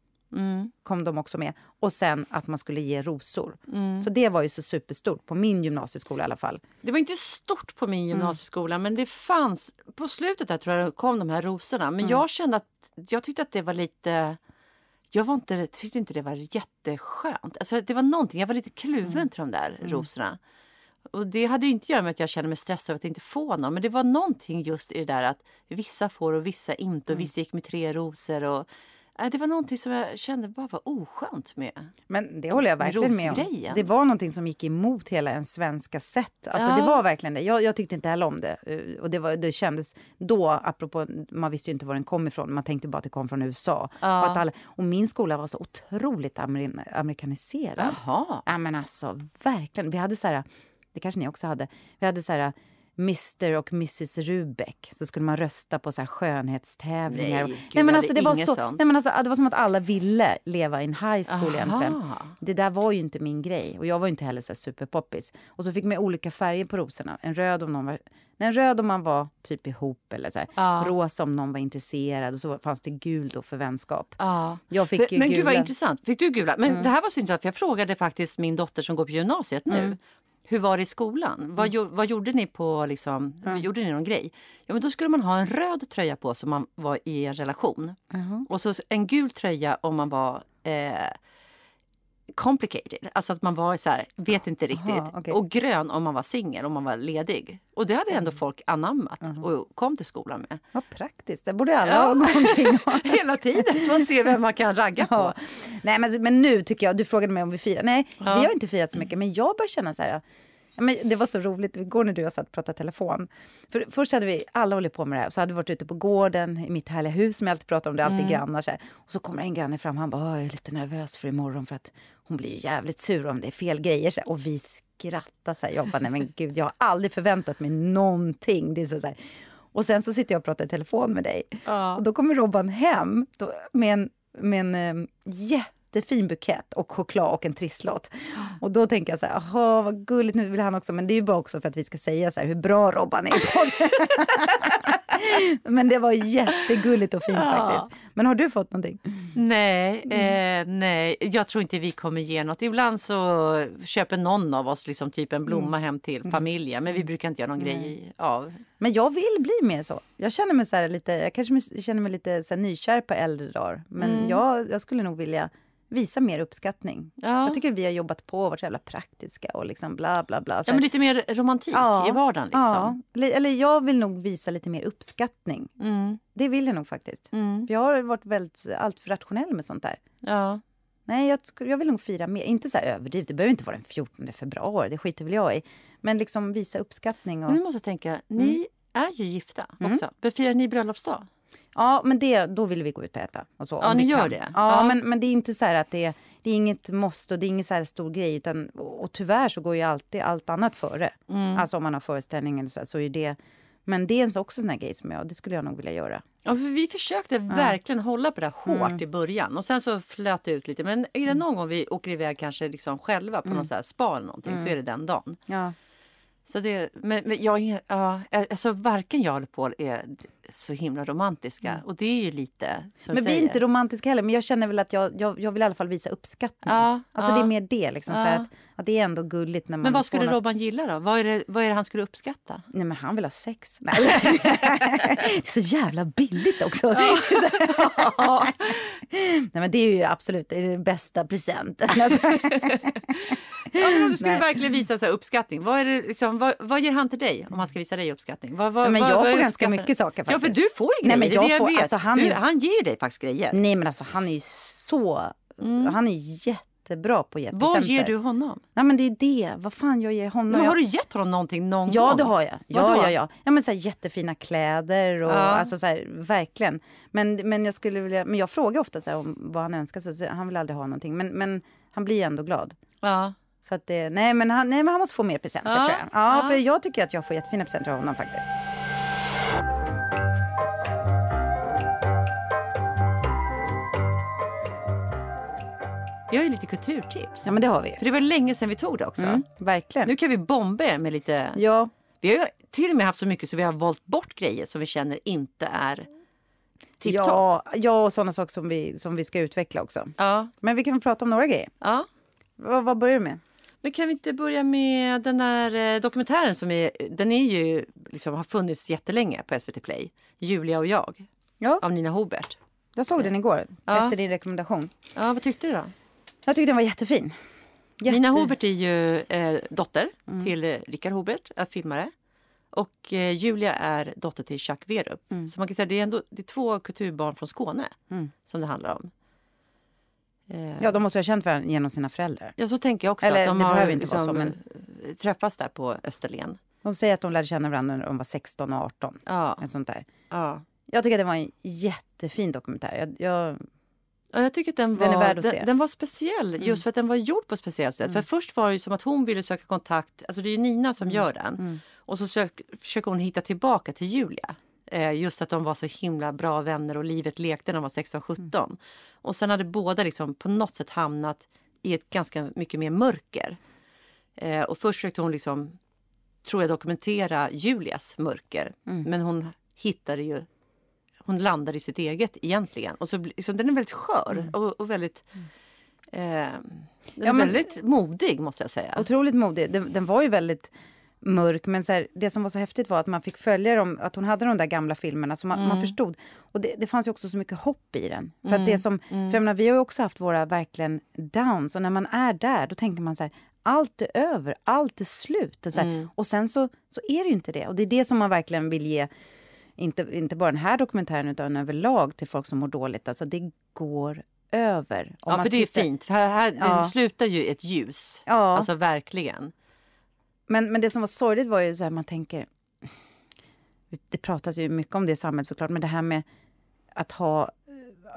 Kom de också med. Och sen att man skulle ge rosor. Mm. Så det var ju så superstort, på min gymnasieskola i alla fall. Det var inte stort på min gymnasieskola men det fanns, på slutet där tror jag kom de här rosorna. Men jag kände att, jag tyckte att det var lite, jag var inte, tyckte inte det var jätteskönt. Alltså det var någonting, jag var lite kluven till de där rosorna. Och det hade ju inte att göra med att jag kände mig stressad av att inte få någon. Men det var någonting just i det där att vissa får och vissa inte. Och vissa gick med tre rosor. Och, det var någonting som jag kände bara var oskönt med. Men det håller jag verkligen med om. Det var någonting som gick emot hela en svenska sätt. Alltså Ja. det var verkligen det. Jag, jag tyckte inte heller om det. Eh, Och det, var, det kändes då, apropå, man visste ju inte var den kom ifrån. Man tänkte bara att det kom från USA. Ja. Och, att alla, och min skola var så otroligt amer, amerikaniserad. Jaha. Ja men alltså verkligen. Vi hade så här, det kanske ni också hade. Vi hade så här Mr och Mrs Rubeck. Så skulle man rösta på så här skönhetstävlingar. Nej, gud, nej, jag men hade alltså, det var inget så, sånt. nej, men alltså, Det var som att alla ville leva i en high school Aha. egentligen. Det där var ju inte min grej. Och jag var inte heller så superpoppis. Och så fick man olika färger på rosorna. En röd om någon var, nej, en röd om man var typ ihop eller så här. Ja. Rosa om någon var intresserad. Och så fanns det gul då för vänskap. Ja. Jag fick ju men gud vad intressant. Fick du gula? Men det här var så intressant för jag frågade faktiskt min dotter som går på gymnasiet nu. Hur var det i skolan? Vad, gjo- vad gjorde ni på liksom, gjorde ni någon grej? Ja men då skulle man ha en röd tröja på som man var i en relation. Och så en gul tröja om man var eh, complicated. Alltså att man var så här, vet inte riktigt. Aha, okej. Och grön om man var singel, om man var ledig. Och det hade ändå folk anammat och kom till skolan med. Vad praktiskt. Det borde alla Ja. gå omkring. (laughs) Hela tiden så man ser vem man kan ragga på. Ja. Nej, men, men nu tycker jag, du frågade mig om vi firar. Nej, vi har inte firat så mycket. Men jag börjar känna så här. Ja, men det var så roligt igår när du och jag satt och pratade telefon. För först hade vi, alla hållit på med det här. Så hade vi varit ute på gården i mitt härliga hus som jag alltid pratar om. Det är alltid grannar så här. Och så kommer en granne fram. Han bara, "Åh, jag är lite nervös för imorgon för att hon blir ju jävligt sur om det är fel grejer. Så här. Och vi skrattar så här. Jag bara, nej men gud, jag har aldrig förväntat mig någonting. Det är så, så här. Och sen så sitter jag och pratar i telefon med dig. Och då kommer Robban hem då, med en, med en eh, jättefin bukett och choklad och en trisslott. Och då tänker jag så här, jaha vad gulligt, nu vill han också. Men det är ju bara också för att vi ska säga så här hur bra Robban är på. (laughs) Men det var jättegulligt och fint faktiskt. Men har du fått någonting? Nej, Mm. eh, nej, jag tror inte vi kommer ge något. Ibland så köper någon av oss liksom typ en blomma Mm. hem till familjen men vi brukar inte göra någon grej av. Men jag vill bli mer så. Jag känner mig så lite, jag kanske känner mig lite så här nykär på äldre dagar. Men jag, jag skulle nog vilja visa mer uppskattning. Ja. Jag tycker vi har jobbat på och varit så jävla praktiska och liksom bla bla bla. Ja, men lite mer romantik i vardagen. Liksom. Ja, eller, jag vill nog visa lite mer uppskattning. Mm, Det vill jag nog faktiskt. mm, jag har varit väldigt allt för rationell med sånt där. ja. Nej, jag, jag vill nog fira mer. Inte så överdrivet, det behöver inte vara den 14 februari, det skiter väl jag i. Men liksom visa uppskattning. Och... Men nu måste tänka, ni är ju gifta också. Befirar ni bröllopsdag? Ja, men det, då vill vi gå ut och äta. Och så, Ja, ni gör kan. det? Ja, Ja. Men, men det är inte så att det är, det är inget måste och det är ingen så här stor grej. Utan, och, tyvärr så går ju alltid allt annat före. Mm. Alltså om man har föreställning eller så, så är det... Men det är också en sån grej som jag, det skulle jag nog vilja göra. Ja, för vi försökte verkligen hålla på det hårt i början och sen så flöt det ut lite. Men är det någon gång vi åker iväg kanske liksom själva på någon så här spa eller någonting så är det den dagen. Ja. Så det, men, men jag, ja, alltså varken jag eller Paul är så himla romantiska och det är ju lite Men vi är inte romantiska heller, men jag känner väl att jag, jag, jag vill i alla fall visa uppskattning. Ja, alltså ja. det är mer det, liksom, Ja. att, att det är ändå gulligt när man Men vad skulle något- Robban gilla då? Vad är, det, vad är det han skulle uppskatta? Nej men han vill ha sex. Nej. (laughs) det är så jävla billigt också. (laughs) (laughs) Nej men det är ju absolut det är den bästa presenten. Ja, men om du skulle Nej. verkligen visa så uppskattning, vad, är det, liksom, vad, vad ger han till dig om han ska visa dig uppskattning? Vad, vad, Ja, men jag vad får ganska mycket saker Ja, för faktiskt. du får ju Nej, grejer, men det är jag jag får- alltså, han du, han ger dig faktiskt grejer. Nej men alltså han är ju så... Han är ju jättebra på Mm. Vad ger du honom? Nej men det är det. Vad fan jag ger honom? Men Jag- har du gett honom någonting någon Ja, gång? det har jag. Ja, Vadå? ja, ja. ja men så här, jättefina kläder och Ja. alltså så här, verkligen. Men, men jag skulle vilja, men jag frågar ofta så här, om vad han önskar sig. Han vill aldrig ha någonting, men, men han blir ändå glad. Ja. Så att det, nej, men han, nej, men han måste få mer presenter Ja, tror jag. Ja, ja. för jag tycker att jag får jättefina presenter av honom faktiskt. Vi har ju lite kulturtips. Ja, men det har vi. För det var länge sedan vi tog det också. Mm, verkligen. Nu kan vi bomba er med lite... Ja, Vi har till och med haft så mycket så vi har valt bort grejer som vi känner inte är tipptopp. Ja, ja, och sådana saker som vi, som vi ska utveckla också. Ja. Men vi kan prata om några grejer. ja. Vad, vad börjar du med? Men kan vi inte börja med den där eh, dokumentären som är, den är ju, liksom, har funnits jättelänge på SVT Play. Julia och jag Ja, av Nina Hobert. jag såg den igår Ja. efter din rekommendation. Ja, vad tyckte du då? Jag tyckte den var jättefin. Jätte... Nina Hobert är ju eh, dotter Mm. till eh, Rickard Hobert, är filmare. Och eh, Julia är dotter till Jacques Werup. Så man kan säga det är, ändå, det är två kulturbarn från Skåne Mm. som det handlar om. Eh, Ja, de måste ha känt varandra genom sina föräldrar. Ja, så tänker jag också. Eller, att de det har behöver inte vara liksom, så, eh, träffats där på Österlen. De säger att de lärde känna varandra när de var 16 och 18. Ja, Ett sånt där. ja. Jag tycker att det var en jättefin dokumentär. Jag, jag, Ja, jag tycker att den var, Den är värd att se. den, den var speciell just för att den var gjord på ett speciellt sätt. För först var det som att hon ville söka kontakt, alltså det är Nina som gör den. Och så sök, försöker hon hitta tillbaka till Julia. Eh, just att de var så himla bra vänner och livet lekte när de var 16-17. Och sen hade båda liksom på något sätt hamnat i ett ganska mycket mer mörker. Eh, och först försökte hon liksom, tror jag, dokumentera Julias mörker. Men hon hittade ju hon landar i sitt eget egentligen. Och så, så den är väldigt skör och, och väldigt... Eh, den är Ja, men- väldigt modig måste jag säga. otroligt modig. Den, den var ju väldigt mörk, men så här, det som var så häftigt var att man fick följa dem, att hon hade de där gamla filmerna, så man, Mm. man förstod. Och det, det fanns ju också så mycket hopp i den. För Mm. det som, för jag menar, vi har ju också haft våra verkligen downs, och när man är där, då tänker man så här, allt är över, allt är slut. Och, så här, Mm. och sen så, så är det ju inte det. Och det är det som man verkligen vill ge, inte, inte bara den här dokumentären, utan överlag till folk som mår dåligt. Alltså det går över. Om ja, för det är tittar- fint. För här, här Ja. Slutar ju ett ljus. Ja. Alltså verkligen. Men, men det som var sorgligt var ju så här, man tänker... Det pratas ju mycket om det i samhället såklart, men det här med att ha...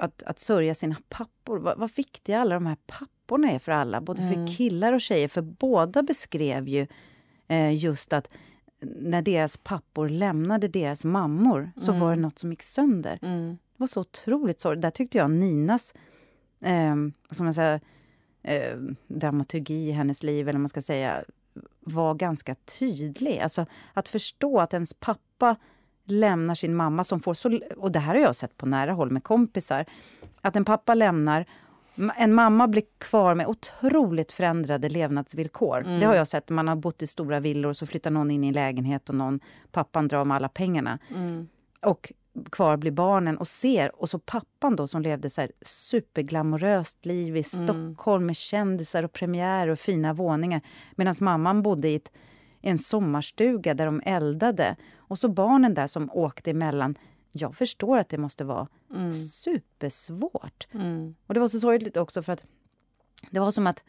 Att, att sörja sina pappor. Vad, vad viktiga alla de här papporna är för alla, både för killar och tjejer. För båda beskrev ju eh, just att när deras pappor lämnade deras mammor så var det något som gick sönder. Mm. Det var så otroligt sorgligt. Där tyckte jag Ninas eh, ska man säga, eh, dramaturgi i hennes liv, eller man ska säga, var ganska tydlig. Alltså att förstå att ens pappa lämnar sin mamma som får så... Och det här har jag sett på nära håll med kompisar. Att en pappa lämnar En mamma blir kvar med otroligt förändrade levnadsvillkor. Det har jag sett. Man har bott i stora villor och så flyttar någon in i en lägenhet och någon, pappan drar med alla pengarna. Mm. Och kvar blir barnen och ser. Och så pappan då som levde så här superglamoröst liv i Stockholm med kändisar och premiärer och fina våningar. Medan mamman bodde i ett, en sommarstuga där de eldade. Och så barnen där som åkte emellan. Jag förstår att det måste vara supersvårt. Mm. Och det var så sorgligt också för att det var som att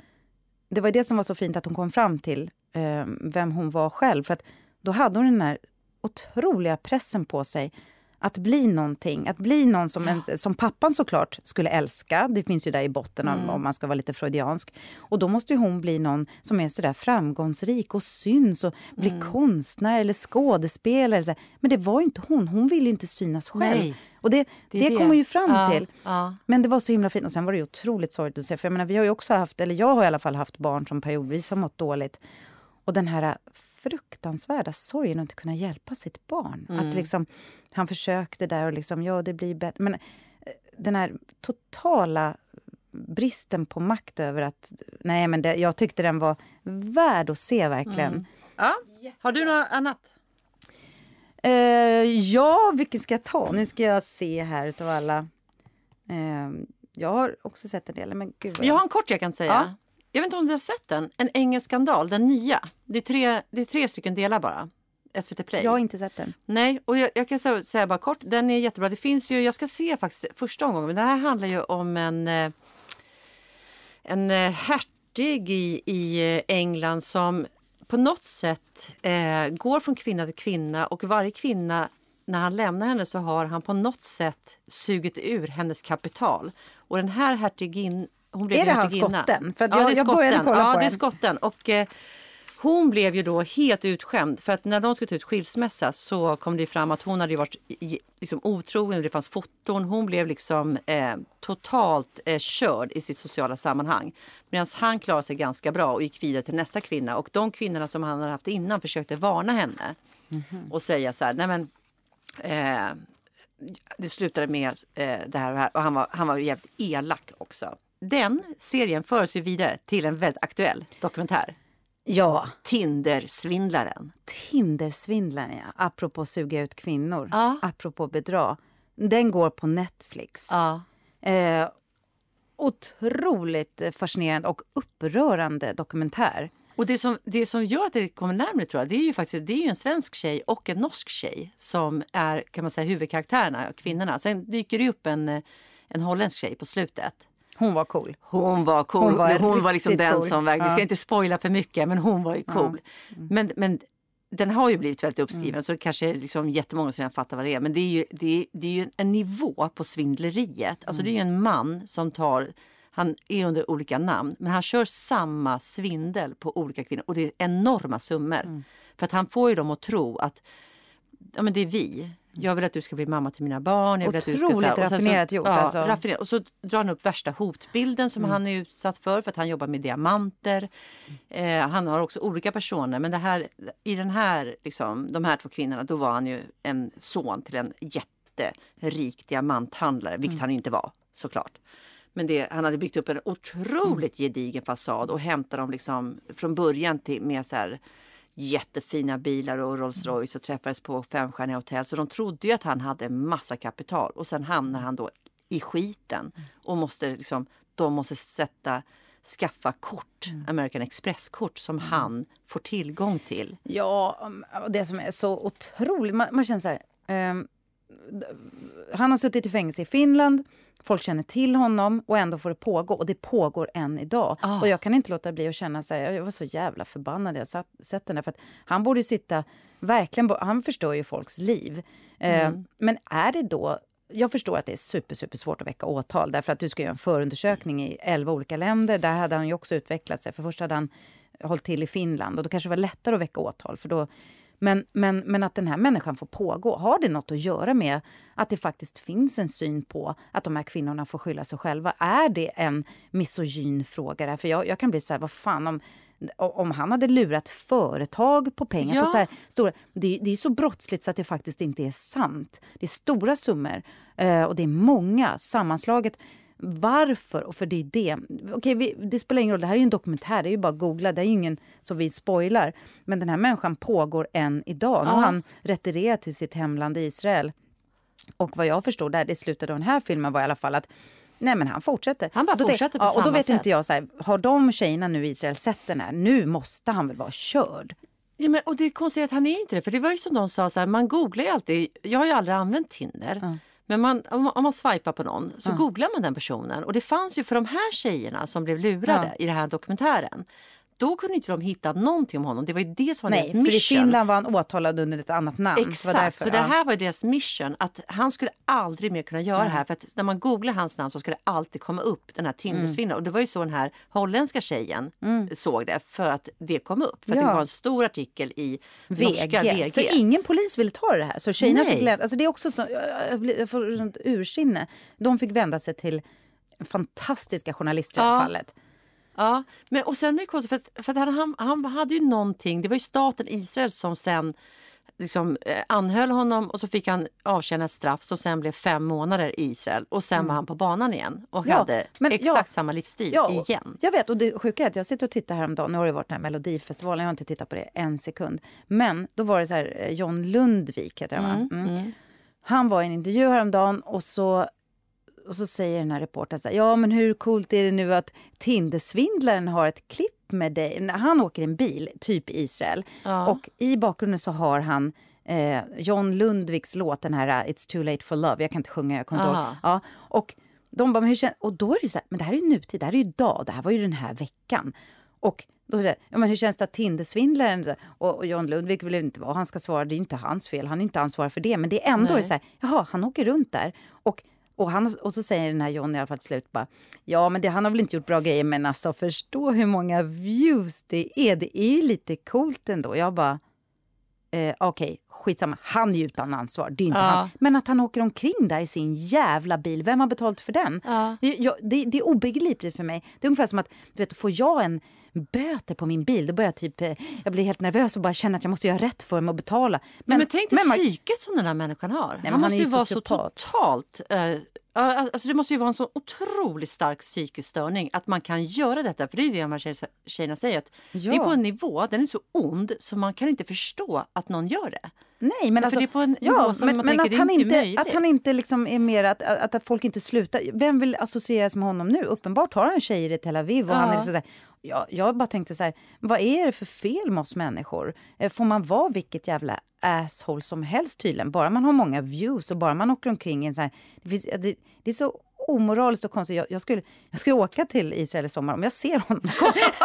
det var det som var så fint att hon kom fram till eh, vem hon var själv. För att då hade hon den här otroliga pressen på sig att bli någonting, att bli någon som, en, som pappan såklart skulle älska. Det finns ju där i botten om, om man ska vara lite freudiansk. Och då måste ju hon bli någon som är sådär framgångsrik och syns och blir konstnär eller skådespelare. Men det var inte hon. Hon ville ju inte synas själv. Nej, och det, det, är kom hon ju fram ja, till. Ja. Men det var så himla fint. Och sen var det ju otroligt sorgligt att se. För jag menar, vi har ju också haft, eller jag har i alla fall haft barn som periodvis har mått dåligt. Och den här fruktansvärda sorgen att inte kunna hjälpa sitt barn. Att liksom, han försökte där och liksom, ja det blir bättre. Men eh, den här totala bristen på makt över att... Nej, men det, jag tyckte den var värd att se verkligen. Ja. Har du något annat? Eh, ja, vilken ska jag ta? Nu ska jag se här utav alla. Eh, jag har också sett en del, men gud vad Jag har en kort jag kan säga. Ja. Jag vet inte om du har sett den? En engelsk skandal, den nya. Det är tre, det är tre stycken delar bara. SVT Play. jag har inte sett den. Nej, och jag, jag kan säga, säga bara kort, den är jättebra. Det finns ju, jag ska se faktiskt första omgången, men det här handlar ju om en, eh, en eh, hertig i, i England som på något sätt eh, går från kvinna till kvinna och varje kvinna när han lämnar henne så har han på något sätt sugit ur hennes kapital. Och den här hertigin, hon blev Är det han skotten? För ja, jag- det är jag började kolla ja, på det är skotten. Och, eh, hon blev ju då helt utskämd för att när de skulle ta ut skilsmässa så kom det fram att hon hade varit liksom otrogen och det fanns foton. Hon blev liksom eh, totalt eh, körd i sitt sociala sammanhang. Medan han klarade sig ganska bra och gick vidare till nästa kvinna. Och de kvinnorna som han hade haft innan försökte varna henne och säga så här, nej men eh, det slutade med eh, det här och, här, och han var, han var jävligt elak också. Den serien förs ju vidare till en väldigt aktuell dokumentär. Ja. Tindersvindlaren. Tindersvindlaren, ja. Apropå suga ut kvinnor. Ja. Apropå bedra. Den går på Netflix. Ja. Eh, otroligt fascinerande och upprörande dokumentär. Och det som, det som gör att det kommer närmare tror jag, det är ju faktiskt det är en svensk tjej och en norsk tjej som är kan man säga huvudkaraktärerna, kvinnorna. Sen dyker det upp en, en holländsk tjej på slutet. Hon var cool. Hon var cool. Hon var hon var liksom den cool. som verkligen, vi ska inte spoila för mycket, men hon var ju cool. Men, men den har ju blivit väldigt uppskriven Mm. så kanske liksom jättemånga som redan fattar vad det är. Men det är ju, det är, det är ju en nivå på svindleriet. Alltså det är ju en man som tar han är under olika namn, men han kör samma svindel på olika kvinnor och det är enorma summor. Mm. För att han får ju dem att tro att ja, men det är vi. Jag vill att du ska bli mamma till mina barn. Jag vill att du ska, Otroligt och sen så- raffinerat gjort, Ja, alltså. raffinerat. Och så drar han upp värsta hotbilden som han är utsatt för för att han jobbar med diamanter. Eh, han har också olika personer men det här, i den här, liksom, de här två kvinnorna då var han ju en son till en jätterik diamanthandlare, vilket han inte var såklart. Men det, han hade byggt upp en otroligt gedigen fasad och hämtade dem liksom från början till, med så här jättefina bilar och Rolls Royce och träffades på femstjärniga hotell. Så de trodde ju att han hade massa kapital och sen hamnar han då i skiten och måste liksom, de måste sätta skaffa kort, American Express-kort som han får tillgång till. Ja, um, det som är så otroligt... Man, man känner så här... d- han har suttit i fängelse i Finland. Folk känner till honom och ändå får det pågå. Och det pågår än idag. Ah. Och jag kan inte låta bli att känna så här, jag var så jävla förbannad jag satt, sett den där. För att han borde sitta, verkligen, han förstör ju folks liv. Eh, Men är det då, jag förstår att det är super, super svårt att väcka åtal. Därför att du ska göra en förundersökning i elva olika länder. Där hade han ju också utvecklat sig. För först hade han hållit till i Finland och då kanske det var lättare att väcka åtal. För då, men, men, men att den här människan får pågå, har det något att göra med att det faktiskt finns en syn på att de här kvinnorna får skylla sig själva? Är det en misogyn fråga? Där? För jag, jag kan bli så här, vad fan om, om han hade lurat företag på pengar Ja. på så här stora... Det, är- det är så brottsligt så att det faktiskt inte är sant. Det är stora summor eh, och det är många sammanslaget. Varför? Och för det är det. Okej, vi, det spelar ingen roll, det här är ju en dokumentär, det är ju bara att googla, det är ju ingen som vi spoilar. Men den här människan pågår än idag. Ja. han retirerat till sitt hemland Israel. Och vad jag förstod där, det slutade den här filmen var i alla fall att Nej men han fortsätter. Han bara då fortsätter på ja, Och då samma vet sätt. inte jag, så här, har de tjejerna nu i Israel sett den här? Nu måste han väl vara körd? Ja, men, och det är konstigt att han är inte det. För det var ju som de sa, så här, man googlar ju alltid. Jag har ju aldrig använt Tinder. Men man, om, man- om man swipar på någon så googlar man den personen. Och det fanns ju för de här tjejerna som blev lurade i den här dokumentären. Då kunde inte de hitta någonting om honom. Det var ju det som var Nej, deras för i mission. Finland var han åtalad under ett annat namn. Det Exakt, var därför, så det ja. här var ju deras mission. Att han skulle aldrig mer kunna göra det här. För att när man googlar hans namn så ska det alltid komma upp den här Tindersvindlaren. Och det var ju så den här holländska tjejen såg det. För att det kom upp. För Ja. det var en stor artikel i norska VG. VG. För ingen polis ville ta det här. Så tjejerna Nej. fick lämna. Alltså det är också så, jag, får ursinne. De fick vända sig till fantastiska journalister i det Ja. här fallet. Ja, men och sen är det konstigt för att, för att han, han, hade ju någonting, det var ju staten Israel som sen liksom, eh, anhöll honom och så fick han avtjäna ett straff som sen blev fem månader i Israel och sen var han på banan igen och Mm. Ja, hade men exakt ja. samma livsstil Ja, igen. Jag vet, och det sjuka är att jag sitter och tittar häromdagen. Nu har det varit den här Melodifestivalen, jag har inte tittat på det en sekund. Men då var det så här, eh, John Lundvik heter han va? Mm. Han var i en intervju häromdagen och så, och så säger den här reportern så här, ja men hur coolt är det nu att Tindersvindlaren har ett klipp med dig. Han åker i en bil, typ i Israel. Ja. Och i bakgrunden så har han eh, John Lundviks låt, den här It's too late for love. Jag kan inte sjunga, jag kommer inte ihåg. Ja, och de bara, men hur kän-? Och då är det så här, men det här är ju nutid, det här är ju idag, det här var ju den här veckan. Och då säger ja, men hur känns det att Tindersvindlaren och, och John Lundvik vill inte vara, han ska svara, det är inte hans fel, han är inte ansvarig för det. Men det är ändå Nej. så här, jaha, han åker runt där. Och och, han, och så säger den här John i alla fall till slut bara, ja men det, han har väl inte gjort bra grejer men alltså förstå hur många views det är, det är ju lite coolt ändå. Jag bara, eh, okej, skitsamma, han är ju utan ansvar, det är inte Ja. han. Men att han åker omkring där i sin jävla bil, vem har betalt för den? Ja. Jag, det, det är obegripligt för mig. Det är ungefär som att, du vet, får jag en böter på min bil, då börjar jag typ, eh, jag blir helt nervös och bara känner att jag måste göra rätt för mig och betala. Men, men tänk dig psyket som den här människan har. men Man han måste ju vara så totalt... Eh, ja, alltså det måste ju vara en så otroligt stark psykisk störning att man kan göra detta. För det är ju det de här tjej- tjejerna säger. Att Det är Ja. på en nivå, den är så ond så man kan inte förstå att någon gör det. Nej, men alltså, det är på en ja, nivå som men, man men tänker, att, han inte inte, möjligt. att han inte liksom är mer att, att, att folk inte slutar. Vem vill associeras med honom nu? Uppenbart har han tjejer i Tel Aviv och han är Ja. så där, jag, jag bara tänkte så här, vad är det för fel med oss människor? Eh, får man vara vilket jävla asshole som helst tydligen? Bara man har många views och bara man åker omkring i en så här, det, finns, det, det är så omoraliskt och konstigt. Jag, jag, skulle, jag skulle åka till Israel i sommar om jag ser honom. (laughs)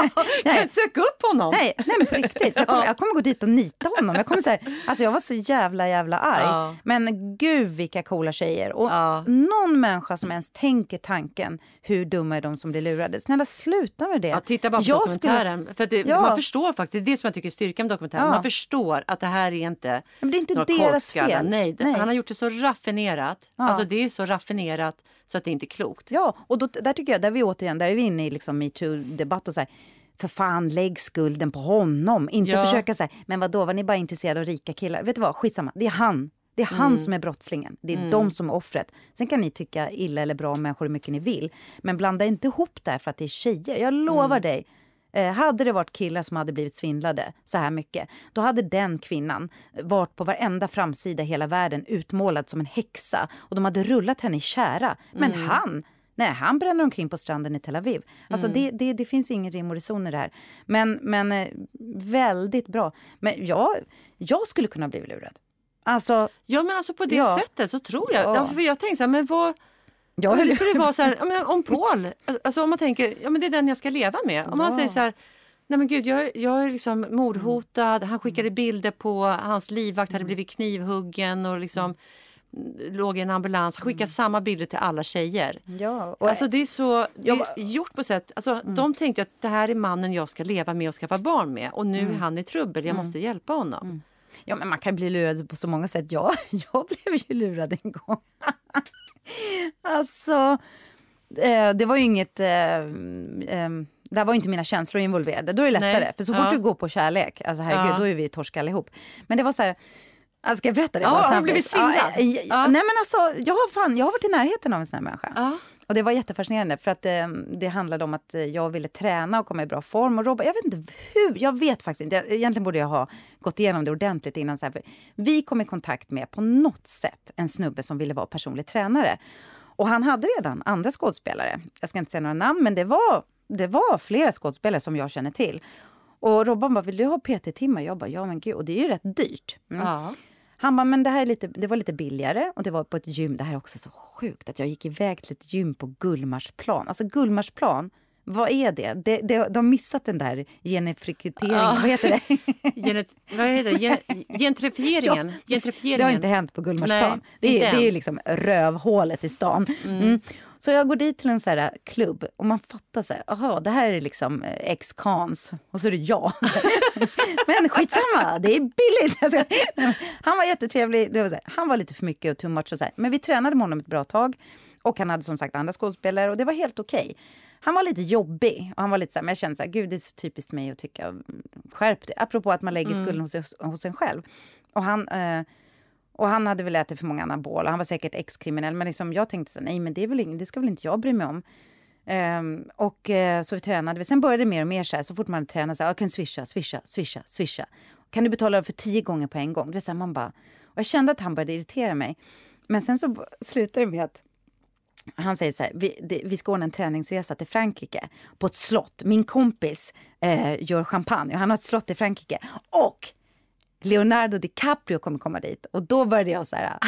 (laughs) Nej. Sök upp honom! Nej, nej men på riktigt. Jag kommer, jag kommer gå dit och nita honom. Jag, kommer så här, alltså jag var så jävla jävla arg. Ja. Men gud vilka coola tjejer. Och Ja. någon människa som ens tänker tanken, hur dumma är de som blir lurade? Snälla sluta med det. Ja, titta bara på Jag dokumentären. För att det, Ja. Man förstår faktiskt, det är det som jag tycker är styrkan med dokumentären. Man förstår att det här är inte Men det är inte deras korkskallar. fel. Nej, Nej. han har gjort det så raffinerat. Alltså det är så raffinerat så att det inte är klokt. Ja, och då, där tycker jag, där är vi återigen, där är vi inne i liksom metoo-debatt och så här, för fan lägg skulden på honom. Inte Ja. försöka säga, men vad då var ni bara intresserade av rika killar? Vet du vad, skitsamma, det är han. Det är han Mm. som är brottslingen. Det är de som är offret. Sen kan ni tycka illa eller bra om människor hur mycket ni vill. Men blanda inte ihop det här för att det är tjejer. Jag lovar Mm. dig. Eh, hade det varit killar som hade blivit svindlade så här mycket, då hade den kvinnan varit på varenda framsida i hela världen utmålad som en häxa och de hade rullat henne i kära. Men Mm. han, nej, han bränner omkring på stranden i Tel Aviv. Alltså Mm. det, det, det finns ingen rim och reson i det här. Men, men eh, väldigt bra. Men jag, jag skulle kunna bli lurad. Alltså, Ja men alltså på det Ja. sättet så tror jag. Ja. Ja. För jag tänker så här, men vad... Ja, vill- det skulle vara så här, om Paul, alltså om man tänker, ja men det är den jag ska leva med. Om han Ja. säger så här, nej men gud jag, jag är liksom mordhotad, han skickade bilder på hans livvakt hade blivit knivhuggen och liksom mm, låg i en ambulans. Han skickade samma bilder till alla tjejer. Ja, och, Alltså det är så det är gjort på sätt, alltså de tänkte att det här är mannen jag ska leva med och skaffa barn med. Och nu är han i trubbel, jag måste hjälpa honom. Ja, men man kan bli lurad på så många sätt. Jag, (laughs) jag blev ju lurad en gång. (laughs) alltså, eh, det var ju inget... Eh, eh, där var inte mina känslor involverade. Då är det lättare. Nej. För så fort Ja. du går på kärlek, alltså herregud, Ja. då är vi torsk allihop. Men det var så här... Alltså, ska jag berätta det? Ja, har blivit svindlad? Ja, eh, Ja. Nej men alltså, jag har, fan, jag har varit i närheten av en sån här människa. Och det var jättefascinerande för att eh, det handlade om att eh, jag ville träna och komma i bra form. Och Robert, jag vet inte hur, jag vet faktiskt inte. Egentligen borde jag ha gått igenom det ordentligt innan. Så här, för vi kom i kontakt med på något sätt en snubbe som ville vara personlig tränare. Och han hade redan andra skådespelare. Jag ska inte säga några namn, men det var, det var flera skådespelare som jag känner till. Och Robban bara, vill du ha PT-timmar? Jag bara, ja men gud, och det är ju rätt dyrt. Mm. Ja. Han bara, men det här är lite, det var lite billigare och det var på ett gym. Det här är också så sjukt att jag gick iväg till ett gym på Gullmarsplan. Alltså Gullmarsplan, vad är det? det, det de har missat den där gentrifieringen. Ja. Vad heter det? (laughs) Genet, vad heter det? Gen, gentrifieringen. gentrifieringen. Det har inte hänt på Gullmarsplan. Nej, det, är, det är liksom rövhålet i stan. Mm. Så jag går dit till en så här klubb och man fattar så här, aha, det här är liksom eh, ex-cons och så är det jag. (laughs) men skitsamma, det är billigt. (laughs) Han var jättetrevlig, det var här, han var lite för mycket och too much och så här. Men vi tränade med honom ett bra tag och han hade som sagt andra skådespelare och det var helt okej. Han var lite jobbig och han var lite så här, men jag kände så här, gud det är så typiskt mig att tycka, mm, skärp det. Apropå att man lägger skulden hos, hos en själv. Och han, eh, och han hade väl ätit för många anabola. Han var säkert ex-kriminell. Men liksom, jag tänkte så nej men det, är väl ing, det ska väl inte jag bry mig om. Um, och uh, så vi tränade. vi. Sen började det mer och mer så här, så fort man tränade så här, jag kan swisha, swisha, swisha, swisha. Kan du betala för tio gånger på en gång? Det vill här, man bara, och jag kände att han började irritera mig. Men sen så slutade det med att han säger så här, vi, det, vi ska ordna en träningsresa till Frankrike på ett slott. Min kompis eh, gör champagne och han har ett slott i Frankrike. Och Leonardo DiCaprio kommer komma dit. Och då började jag så här... (laughs)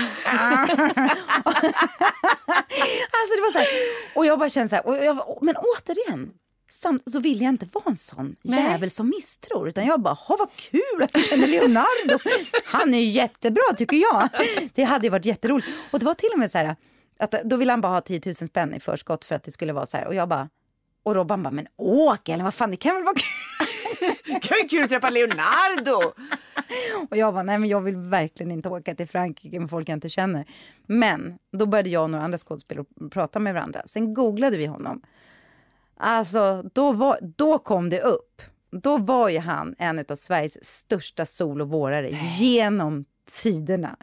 alltså det var så här, och jag bara kände så här, och jag, men återigen, samt, så vill jag inte vara en sån Nej. jävel som misstror. Utan jag bara, vad kul att jag känner Leonardo. Han är ju jättebra tycker jag. Det hade ju varit jätteroligt. Och det var till och med så här, att då ville han bara ha 10 000 spänn i förskott för att det skulle vara så här. Och jag bara, och Robban bara, men åk eller vad fan, det kan väl vara kul. (laughs) kan ju kul att träffa Leonardo! Och jag var nej men jag vill verkligen inte åka till Frankrike med folk jag inte känner. Men då började jag och några andra skådespelare prata med varandra. Sen googlade vi honom. Alltså, då, var, då kom det upp. Då var ju han en av Sveriges största solovårare genom tiderna.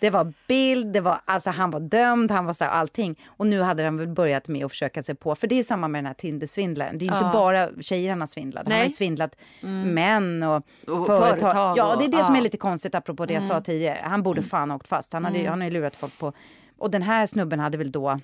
Det var bild, det var, alltså han var dömd, han var så här, allting. Och nu hade han väl börjat med att försöka sig på, för det är samma med den här Tinder-svindlaren. Det är ju inte bara tjejer han har svindlat, han har ju Nej. svindlat män och, Och företag. företag Ja, och- det är det som är lite konstigt apropå det jag sa tidigare. Han borde fan ha åkt fast, han, hade, ju- han har ju lurat folk på... Och den här snubben hade väl då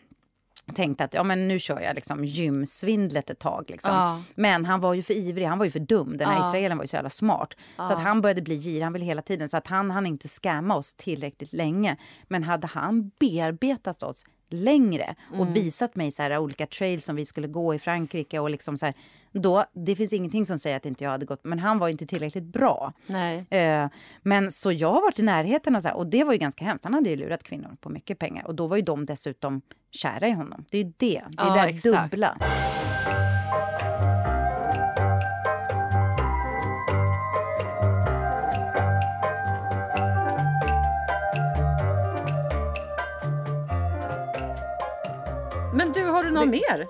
tänkt att ja, men nu kör jag liksom gymsvindlet ett tag. Liksom. Ja. Men han var ju för ivrig, han var ju för dum. Den här Ja. israelen var ju så jävla smart. Så att han började bli girig, han ville hela tiden. Så att han han inte scamma oss tillräckligt länge. Men hade han bearbetat oss längre och Mm. visat mig så här olika trails som vi skulle gå i Frankrike och liksom så här, då, det finns ingenting som säger att inte jag hade gått, men han var inte tillräckligt bra. Eh, men så jag har varit i närheten av så här, och det var ju ganska hemskt. Han hade ju lurat kvinnor på mycket pengar och då var ju de dessutom kära i honom. Det är ju det, det är Ja, det exakt. dubbla. Men du, har du något mer?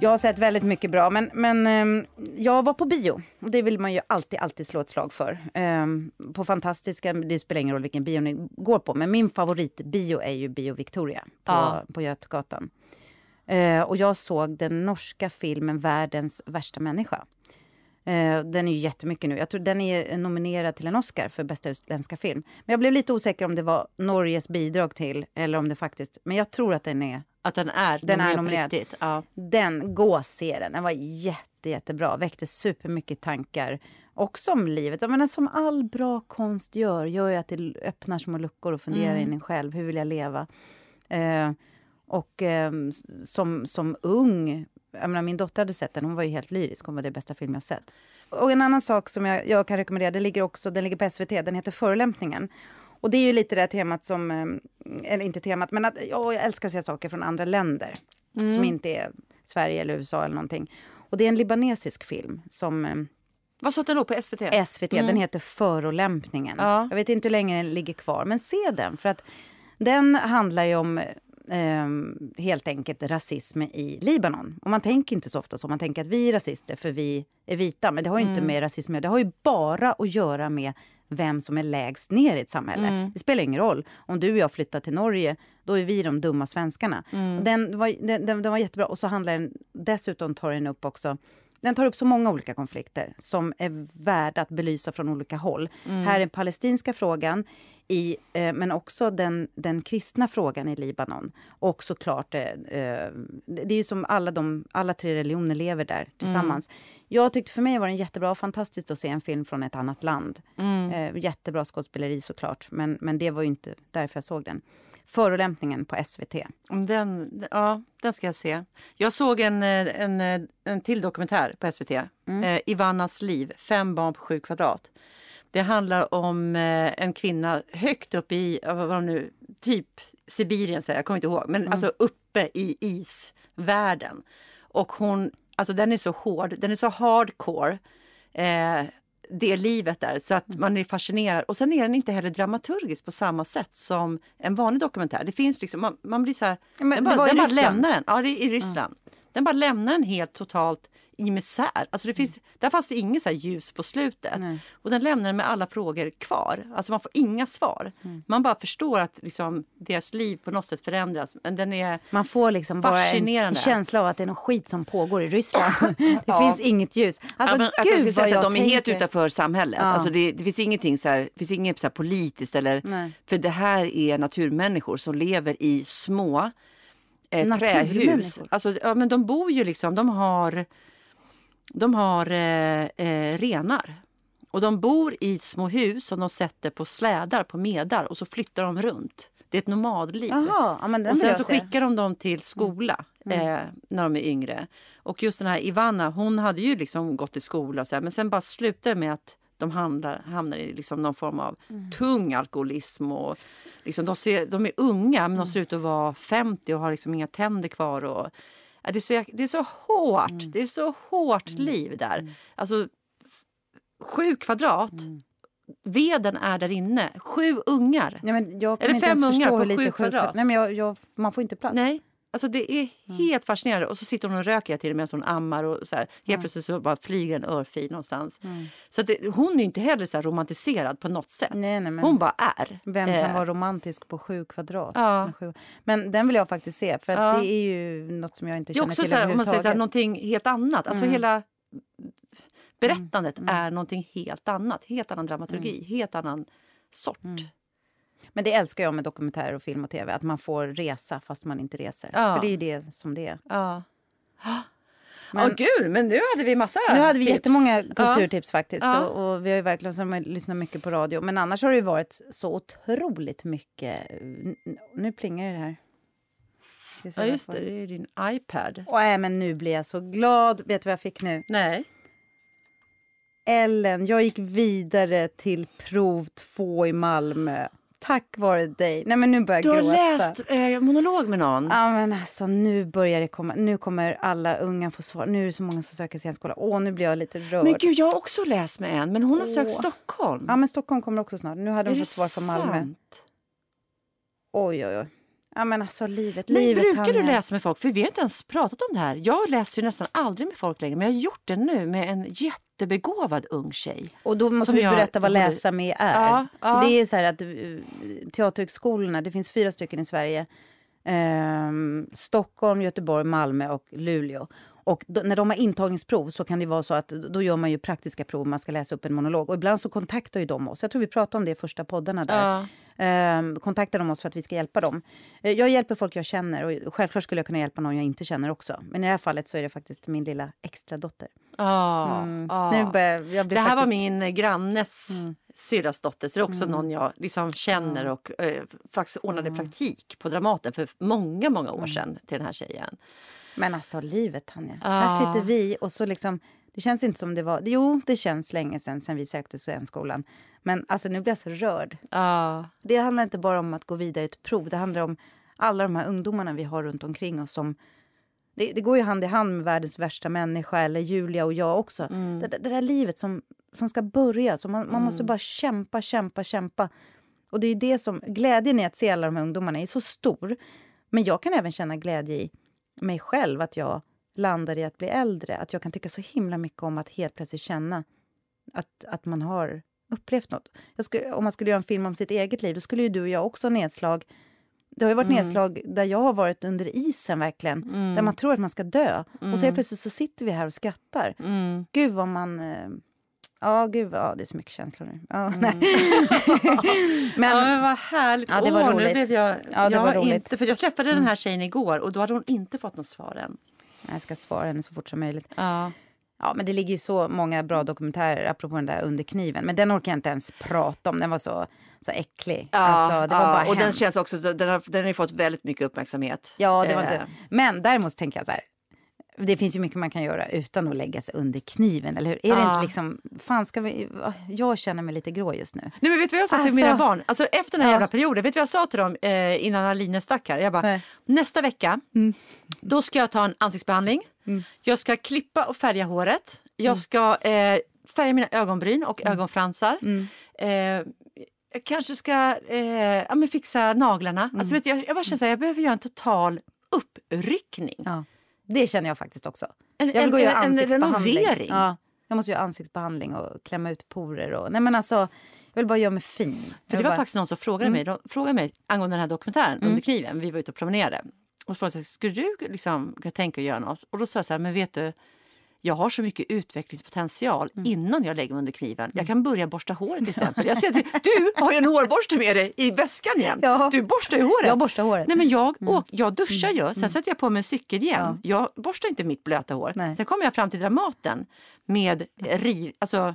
Jag har sett väldigt mycket bra, men, men ehm, jag var på bio. Och det vill man ju alltid, alltid slå ett slag för. Ehm, på fantastiska, det spelar ingen roll vilken bio ni går på, men min favoritbio är ju Bio Victoria på, Ja. på Götgatan. Eh, och jag såg den norska filmen Världens värsta människa. Den är ju jättemycket nu. Jag tror den är nominerad till en Oscar för bästa utländska film. Men jag blev lite osäker om det var Norges bidrag till eller om det faktiskt... Men jag tror att den är Att den är Den är nominerad riktigt? Ja. den, gå och se den. Den var jätte, jättebra. Väckte supermycket tankar. Också om livet. Jag menar, som all bra konst gör, gör ju att det öppnar små luckor och funderar in i en själv. Hur vill jag leva? Eh, och eh, som, som ung, jag menar, min dotter hade sett den, hon var ju helt lyrisk. Hon var det bästa film jag sett. Och en annan sak som jag, jag kan rekommendera, den ligger också den ligger på SVT, den heter Förolämpningen. Och det är ju lite det temat som, eh, eller inte temat, men att ja, jag älskar att se saker från andra länder. Som inte är Sverige eller USA eller någonting. Och det är en libanesisk film som eh, Vad sa den då på SVT? SVT, den heter Förolämpningen. Ja. Jag vet inte hur länge den ligger kvar, men se den. För att den handlar ju om eh, helt enkelt rasism i Libanon. Och man tänker inte så ofta så. Man tänker att vi är rasister för vi är vita. Men det har ju inte med rasism. Det har ju bara att göra med vem som är lägst ner i ett samhälle. Det spelar ingen roll. Om du och jag flyttar till Norge, då är vi de dumma svenskarna. Och den, var, den, den, den var jättebra. Och så handlar den, dessutom tar den upp också den tar upp så många olika konflikter som är värda att belysa från olika håll. Här är den palestinska frågan, i, eh, men också den, den kristna frågan i Libanon. Och såklart, eh, eh, det är ju som alla, de, alla tre religioner lever där tillsammans. Jag tyckte för mig var det jättebra och fantastiskt att se en film från ett annat land. Eh, jättebra skådespeleri såklart, men, men det var ju inte därför jag såg den. Förolämpningen på SVT. Den, ja, den ska jag se. Jag såg en, eh, en, eh, en till dokumentär på SVT. Eh, Ivannas liv, fem barn på sju kvadrat. Det handlar om eh, en kvinna högt upp i, vad var nu, typ Sibirien säger jag, kommer inte ihåg, men alltså uppe i isvärlden. Och hon, alltså den är så hård, den är så hardcore. Eh, det livet där så att man är fascinerad. Och sen är den inte heller dramaturgisk på samma sätt som en vanlig dokumentär. Det finns liksom, man, man blir så här, Ja, den bara, den bara lämnar den. Ja, det är i Ryssland. Den bara lämnar den helt totalt i misär. Alltså det finns, Där fanns det inget så ljus på slutet. Nej. Och den lämnar med alla frågor kvar. Alltså man får inga svar. Mm. Man bara förstår att liksom, deras liv på något sätt förändras. Men den är... Man får liksom bara en, känsla av att det är någon skit som pågår i Ryssland. (laughs) det Ja. finns inget ljus. Alltså, ja, men, alltså, jag gud säga jag att de är helt tänker. utanför samhället. Ja. Alltså det, det finns ingenting så här, det finns inget så här politiskt eller Nej. för det här är naturmänniskor som lever i små eh, trähus. Alltså, ja, men de bor ju liksom, de har, de har eh, eh, renar. Och de bor i små hus som de sätter på slädar, på medar och så flyttar de runt. Det är ett nomadliv. Jaha, ja, Och sen så skickar de dem till skola eh, när de är yngre. Och just den här Ivanna, hon hade ju liksom gått i skola och så här, men sen bara slutade det med att de hamnar, hamnar i liksom någon form av tung alkoholism. Och liksom de, ser, de är unga men de ser ut att vara 50 och har liksom inga tänder kvar. Och, det, är så, det är så hårt, det är så hårt liv där. Alltså sju kvadrat. Veden är där inne. Sju ungar. Ja, men jag kan Eller inte fem ens ungar på sju kvadrat. Nej, men jag, jag, man får inte plats. Nej. Alltså det är Mm. helt fascinerande. Och så sitter hon och röker hela tiden medan hon ammar. Och så här. Helt Mm. plötsligt så bara flyger en örfil någonstans. Så att det, hon är inte heller så romantiserad på något sätt. Nej, nej, Hon bara är. Vem kan Eh, vara romantisk på sju kvadrat? Ja. Med. Men den vill jag faktiskt se, för Ja. det är ju något som jag inte känner också till så här, om man säger så här, någonting helt annat. Alltså Mm. hela berättandet är någonting helt annat. Helt annan dramaturgi, Mm. helt annan sort. Men det älskar jag med dokumentärer och film och tv, att man får resa fast man inte reser. Ja. För det är ju det som det är. Ja. (gasps) Men- Åh gud, men nu hade vi massa Nu hade vi tips. jättemånga kulturtips faktiskt. Ja. Och, och vi har ju verkligen som lyssnat mycket på radio. Men annars har det ju varit så otroligt mycket... Nu plingar det här. Ja, just det. Det är din iPad. Åh, nej, men nu blir jag så glad. Vet du vad jag fick nu? Nej. Ellen, jag gick vidare till prov två i Malmö. Tack vare dig. Nej, men nu börjar Du jag har gråta. läst eh, monolog med någon. Ja, men alltså, nu börjar det komma. Nu kommer alla unga få svar. Nu är det så många som söker scenskola. Åh, nu blir jag lite rörd. Men gud, jag har också läst med en, men hon har sökt Åh. Stockholm. Ja, men Stockholm kommer också snart. Nu hade det fått svar från Malmö. sant? Oj, oj, oj. Ja, men alltså livet. Men livet brukar du läsa med folk? För vi har inte ens pratat om det här. Jag läser ju nästan aldrig med folk längre, men jag har gjort det nu med en jättebegåvad ung tjej. Och då måste vi berätta vad läsa med är. Ja, ja. Det är så här att eh, teaterhögskolorna, det finns fyra stycken i Sverige. Ehm, Stockholm, Göteborg, Malmö och Luleå. Och då, när de har intagningsprov så kan det vara så att då gör man ju praktiska prov, man ska läsa upp en monolog. Och ibland så kontaktar ju de oss. Jag tror vi pratade om det i första poddarna där. Ja. Ehm, kontaktar de oss för att vi ska hjälpa dem. Eh, jag hjälper folk jag känner och självklart skulle jag kunna hjälpa någon jag inte känner också. Men i det här fallet så är det faktiskt min lilla extra dotter. Ja, Mm. ja. Nu börjar, jag blir Det här var faktiskt... Mm. min grannes syrras dotter, så det är också någon jag liksom känner och eh, faktiskt ordnade praktik på Dramaten för många, många Mm. år sedan till den här tjejen. Men alltså livet, Tanja. Ja. Här sitter vi och så liksom... Det känns inte som det var... Jo, det känns länge sen, sen vi sökte scenskolan. Men alltså nu blir jag så rörd. Ja, Det handlar inte bara om att gå vidare till prov. Det handlar om alla de här ungdomarna vi har runt omkring oss som... Det, det går ju hand i hand med världens värsta människa, eller Julia och jag också. Mm. Det, det där livet som, som ska börja. Så man, man måste bara kämpa, kämpa, kämpa. Och det är ju det som... Glädjen i att se alla de här ungdomarna är så stor. Men jag kan även känna glädje i mig själv, att jag landar i att bli äldre. Att jag kan tycka så himla mycket om att helt plötsligt känna att, att man har upplevt skulle, om man skulle göra en film om sitt eget liv, då skulle ju du och jag också ha nedslag. Det har ju varit Mm. nedslag där jag har varit under isen verkligen. Där man tror att man ska dö. Och så helt plötsligt så sitter vi här och skrattar. mm. Gud vad man... eh, Ja, gud ja, det är så mycket känslor nu. Ja, nej. (laughs) men, ja, men vad härligt. Ja, det var Åh, roligt. jag, Ja, det jag var roligt. Mm. Inte, för jag träffade den här tjejen igår och då hade hon inte fått något svar än. jag ska svara henne så fort som möjligt. Ja. Ja, men det ligger ju så många bra dokumentärer apropå den där under kniven. Men den orkar jag inte ens prata om. Den var så, så äcklig. alltså, det var ja, bara och den känns också, så- den har, den har fått väldigt mycket uppmärksamhet. Ja, det var Eh, inte... Men däremot tänker jag så här. Det finns ju mycket man kan göra utan att lägga sig under kniven, eller hur? Är det Ja. inte liksom... Fan, ska vi... Jag känner mig lite grå just nu. Nej, men vet du vad jag sa till Alltså- mina barn? Alltså, efter den här Ja. jävla perioden, vet du vad jag sa till dem eh, innan Aline stack här? Jag bara, Nej. nästa vecka, då ska jag ta en ansiktsbehandling. Jag ska klippa och färga håret. Jag ska eh, färga mina ögonbryn och ögonfransar. Eh, jag kanske ska eh, ja, men fixa naglarna. Alltså, vet du, jag, jag bara känner så här, jag behöver göra en total uppryckning. Ja. Det känner jag faktiskt också. En- jag vill gå en- göra en ansiktsbehandling. renovering. Ja, jag måste göra ansiktsbehandling och klämma ut porer. Och, nej, men alltså, jag vill bara göra mig fin. För det var bara, faktiskt någon som frågade mig, de frågade mig angående den här dokumentären under kniven. Vi var ute och promenerade. Och frågade sig, skulle du liksom kunna tänka att göra något? Och då sa jag så här, men vet du, jag har så mycket utvecklingspotential innan jag lägger mig under kniven. Jag kan börja borsta håret till (laughs) exempel. Jag ser att du har ju en hårborste med dig i väskan igen. Ja. Du borstar ju håret. Jag borstar håret. Nej, men jag, åk, jag duschar ju, sen sätter jag på mig en cykelhjälm. Jag borstar inte mitt blöta hår. Nej. Sen kommer jag fram till Dramaten med riv, alltså,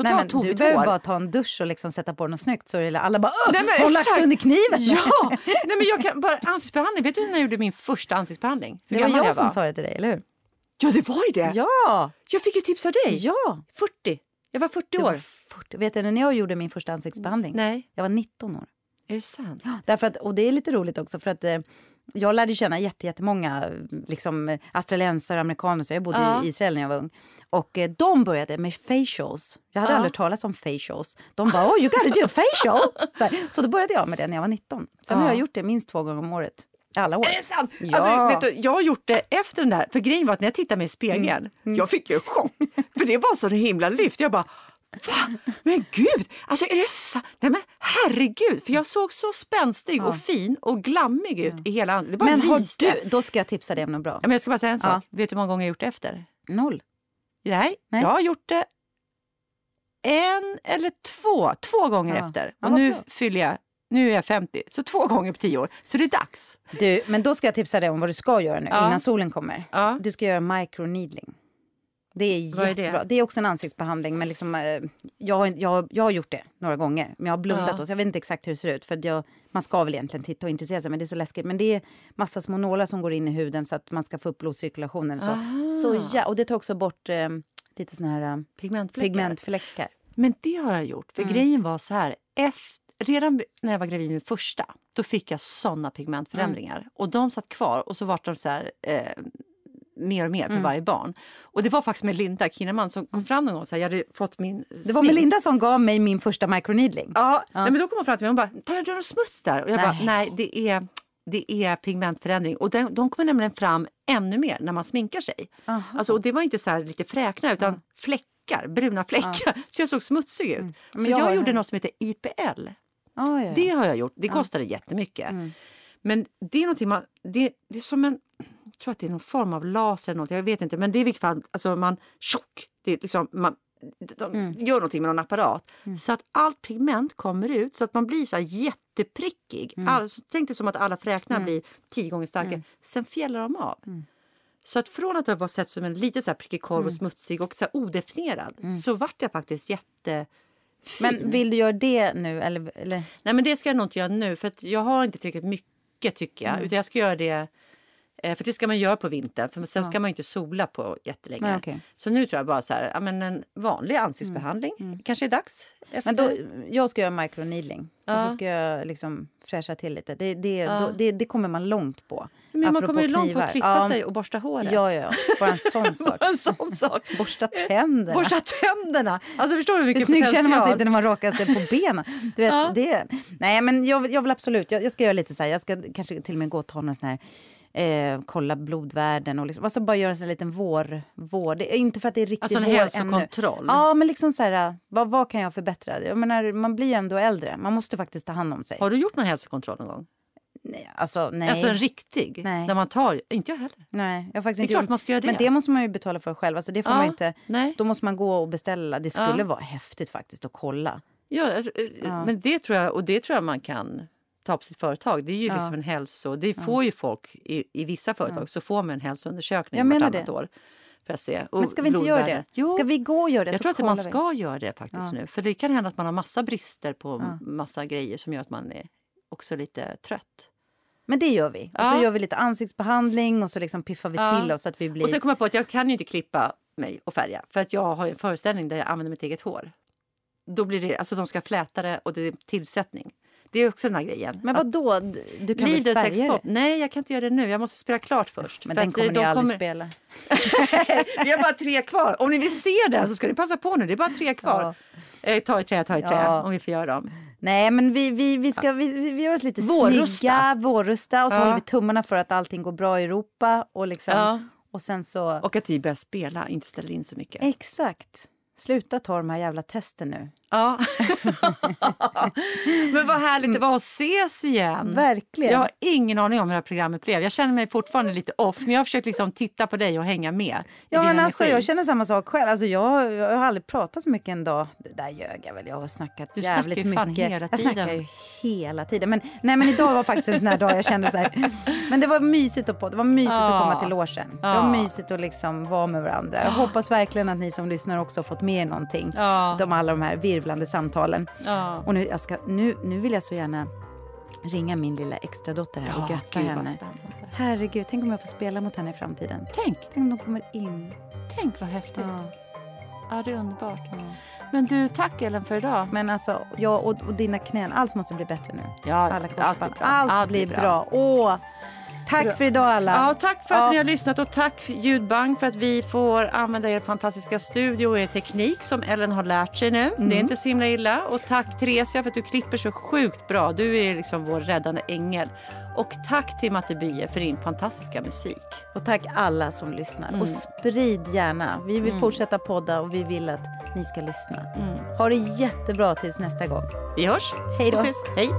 Nej, men du behöver hår. bara ta en dusch och liksom sätta på något snyggt så är det alla bara Nej, men hon lagt under kniven? Ja! (laughs) Nej, men jag kan, bara ansiktsbehandling. Vet du när jag gjorde min första ansiktsbehandling? Hur Det var jag som var? sa det till dig, eller hur? Ja, det var ju det! Ja! Jag fick ju tips av dig. Ja! 40. Jag var 40 Du år. var 40. Vet du när jag gjorde min första ansiktsbehandling? Nej, Jag var 19 år. är det sant? Därför att, och det är lite roligt också för att eh, jag lärde känna jätte, jättemånga liksom, australiensare och amerikaner. Så jag bodde Ja. i Israel när jag var ung. Och eh, de började med facials. Jag hade Ja. aldrig talat om facials. De bara, oh you gotta do a facial! (laughs) Så, här, så då började jag med det när jag var 19. Sen har Ja. jag gjort det minst två gånger om året. Alla år. Är det sant? Ja. Alltså, du, jag har gjort det efter den där. För grejen var att när jag tittade mig i spegeln, Mm. jag fick ju en chock. För det var så himla lyft. Jag bara, va? Men gud, alltså är det sant? Nej men herregud, för jag såg så spänstig och fin och glammig ut i hela ansiktet. Men har du, då ska jag tipsa dig om något bra. Ja, men jag ska bara säga en Ja. sak. Vet du hur många gånger jag gjort det efter? Noll. Nej, Nej. jag har gjort det en eller två, två gånger Ja. efter. Ja, Och nu bra. fyller jag, nu är jag 50, så två gånger på tio år. Så det är dags. Du, men då ska jag tipsa dig om vad du ska göra nu Ja. innan solen kommer. Ja. Du ska göra microneedling. Det är Vad är det? Det? är också en ansiktsbehandling. Men liksom, eh, jag, har, jag, jag har gjort det några gånger. Men jag har blundat Ja. också. Jag vet inte exakt hur det ser ut. För jag, man ska väl egentligen titta och intressera sig. Men det är så läskigt. Men det är massa små nålar som går in i huden så att man ska få upp blodcirkulationen. Så, Ah. så ja, och det tar också bort eh, lite såna här eh, Pigmentfläckar. pigmentfläckar. Men det har jag gjort. För grejen var så här, efter, redan när jag var gravid med första, då fick jag såna pigmentförändringar. Och de satt kvar och så var de så här, eh, mer och mer för varje barn. Och det var faktiskt med Linda Kinnaman som kom fram någon gång. Så här, jag hade fått min Det var Melinda som gav mig min första microneedling. Ja, Nej, men då kom hon fram till mig och hon bara, du någon smuts där? Och jag Nej. bara, nej det är, det är pigmentförändring. Och den, de kommer nämligen fram ännu mer när man sminkar sig. Aha. Alltså, och det var inte så lite fräknar utan fläckar, bruna fläckar. (laughs) Så jag såg smutsig ut. Så Men jag, jag har- gjorde något som heter IPL. Ja, ja, ja. Det har jag gjort. Det kostade jättemycket. Men det är någonting man, det, det är som en, jag tror att det är någon form av laser eller något, jag vet inte. Men det är i vilket fall, alltså man, tjock, det är liksom, man, de gör någonting med någon apparat. Så att allt pigment kommer ut så att man blir så här jätteprickig. Alltså, tänk dig som att alla fräknar blir tio gånger starkare. Sen fjällar de av. Så att från att jag var sett som en lite så här prickig korv och smutsig och så odefinierad så vart jag faktiskt jätte Men vill du göra det nu? Eller, eller? Nej men det ska jag nog inte göra nu för jag har inte tillräckligt mycket tycker jag. Utan jag ska göra det, för det ska man göra på vintern för sen ska man inte sola på jättelänge. Nej, okej. Så nu tror jag bara så här, ja, men en vanlig ansiktsbehandling kanske är dags. Efter. Men då, jag ska göra microneedling och Ja. så ska jag liksom fräscha till lite. Det, det, Ja. då, det, det kommer man långt på. men man Apropå kommer ju långt på knivar. att klippa Ja, sig och borsta håret. Ja, ja, ja. Bara en sån (laughs) sak. en sån sak. (laughs) Borsta tänderna. Borsta tänderna. Alltså förstår du hur Hur mycket snygg känner man sig inte när man rakar sig på benen? Du vet, Ja. det, nej, men jag, vill- jag vill absolut, jag, jag ska göra lite så här, jag ska kanske till och med gå och ta någon sån här Eh, kolla blodvärden och liksom, alltså bara göra en sån liten vår, vår. Det inte för att det är riktig Alltså en vår ännu. hälsokontroll. Ja, men liksom så här, vad, vad kan jag förbättra? Jag menar, man blir ju ändå äldre, man måste faktiskt ta hand om sig. Har du gjort någon hälsokontroll någon gång? Nej, alltså, nej. Alltså en riktig? Nej. När man tar, inte jag heller. nej, jag faktiskt Det är klart gjort- man ska göra det. Men det måste man ju betala för själv. Alltså, det får Ja, man inte, nej. Då måste man gå och beställa. Det skulle Ja. vara häftigt faktiskt att kolla. Ja, alltså, eh, men det tror jag, och det tror jag man kan ta på sitt företag. Det är ju Ja. liksom en hälso... Det får ju folk i, i vissa företag så får man en hälsoundersökning Jag vartannat det. år. För att se. Och Men ska vi inte göra det? Jo, Ska vi gå och göra det? jag tror att man kollar vi. ska göra det faktiskt nu. För det kan hända att man har massa brister på massa grejer som gör att man är också lite trött. Men det gör vi. Och Ja. så gör vi lite ansiktsbehandling och så liksom piffar vi Ja. till oss så att vi blir... Och sen kom jag på att jag kan ju inte klippa mig och färga för att jag har en föreställning där jag använder mitt eget hår. Då blir det, alltså de ska fläta det och det är tillsättning. Det är också den här grejen. Men vad då? Du kan väl Lidl färga sexpop? det? Nej, jag kan inte göra det nu. Jag måste spela klart först. Men För den kommer eh, ni de aldrig kommer- spela. (laughs) Vi har bara tre kvar. Om ni vill se den så ska ni passa på nu. Det är bara tre kvar. Eh, ta i trä, ta i trä Ja. om vi får göra dem. Nej, men vi, vi, vi, ska, vi, vi gör oss lite Vårrusta. snygga, vårrusta och så Ja. håller vi tummarna för att allting går bra i Europa. Och, liksom, Ja. och sen så... Och att vi börjar spela, inte ställer in så mycket. Exakt. Sluta ta de här jävla testen nu. Ja. (laughs) Men vad härligt det var att ses igen. Verkligen. Jag har ingen aning om hur det här programmet blev. Jag känner mig fortfarande lite off, men jag har försökt liksom titta på dig och hänga med Ja, men alltså, energi. jag känner samma sak själv. Alltså, jag, jag har aldrig pratat så mycket en dag. Det där ljög jag väl. Jag har snackat Du snackar jävligt ju fan mycket. hela jag snackar tiden. ju hela tiden. Men, nej, men idag var faktiskt en sån här dag jag kände så här. Men det var mysigt att på. Det var mysigt att Ja. komma till logen. Det var Ja. mysigt att liksom vara med varandra. Jag hoppas verkligen att ni som lyssnar också har fått med någonting. Ja. De alla de här virvlande samtalen. Ja. Och nu, ska, nu, nu vill jag så gärna ringa min lilla extra dotter här och Ja, gratta gud, henne. Herregud, tänk om jag får spela mot henne i framtiden. Tänk, Tänk om de kommer in. tänk vad häftigt. Ja. Ja, det är underbart. Men du, tack Ellen för idag. Men alltså, jag och, och dina knän, allt måste bli bättre nu. Ja, Alla allt blir bra. Allt, Allt blir blir bra. Åh, Tack för idag alla. Ja, tack för att Ja. ni har lyssnat och tack Ljudbank för att vi får använda er fantastiska studio och er teknik som Ellen har lärt sig nu. Det är inte så himla illa. Och tack Theresia för att du klipper så sjukt bra. Du är liksom vår räddande ängel. Och tack till Matte Bye för din fantastiska musik. Och tack alla som lyssnar. Och sprid gärna. Vi vill fortsätta podda och vi vill att ni ska lyssna. Ha det jättebra tills nästa gång. Vi hörs Hej då. Hej!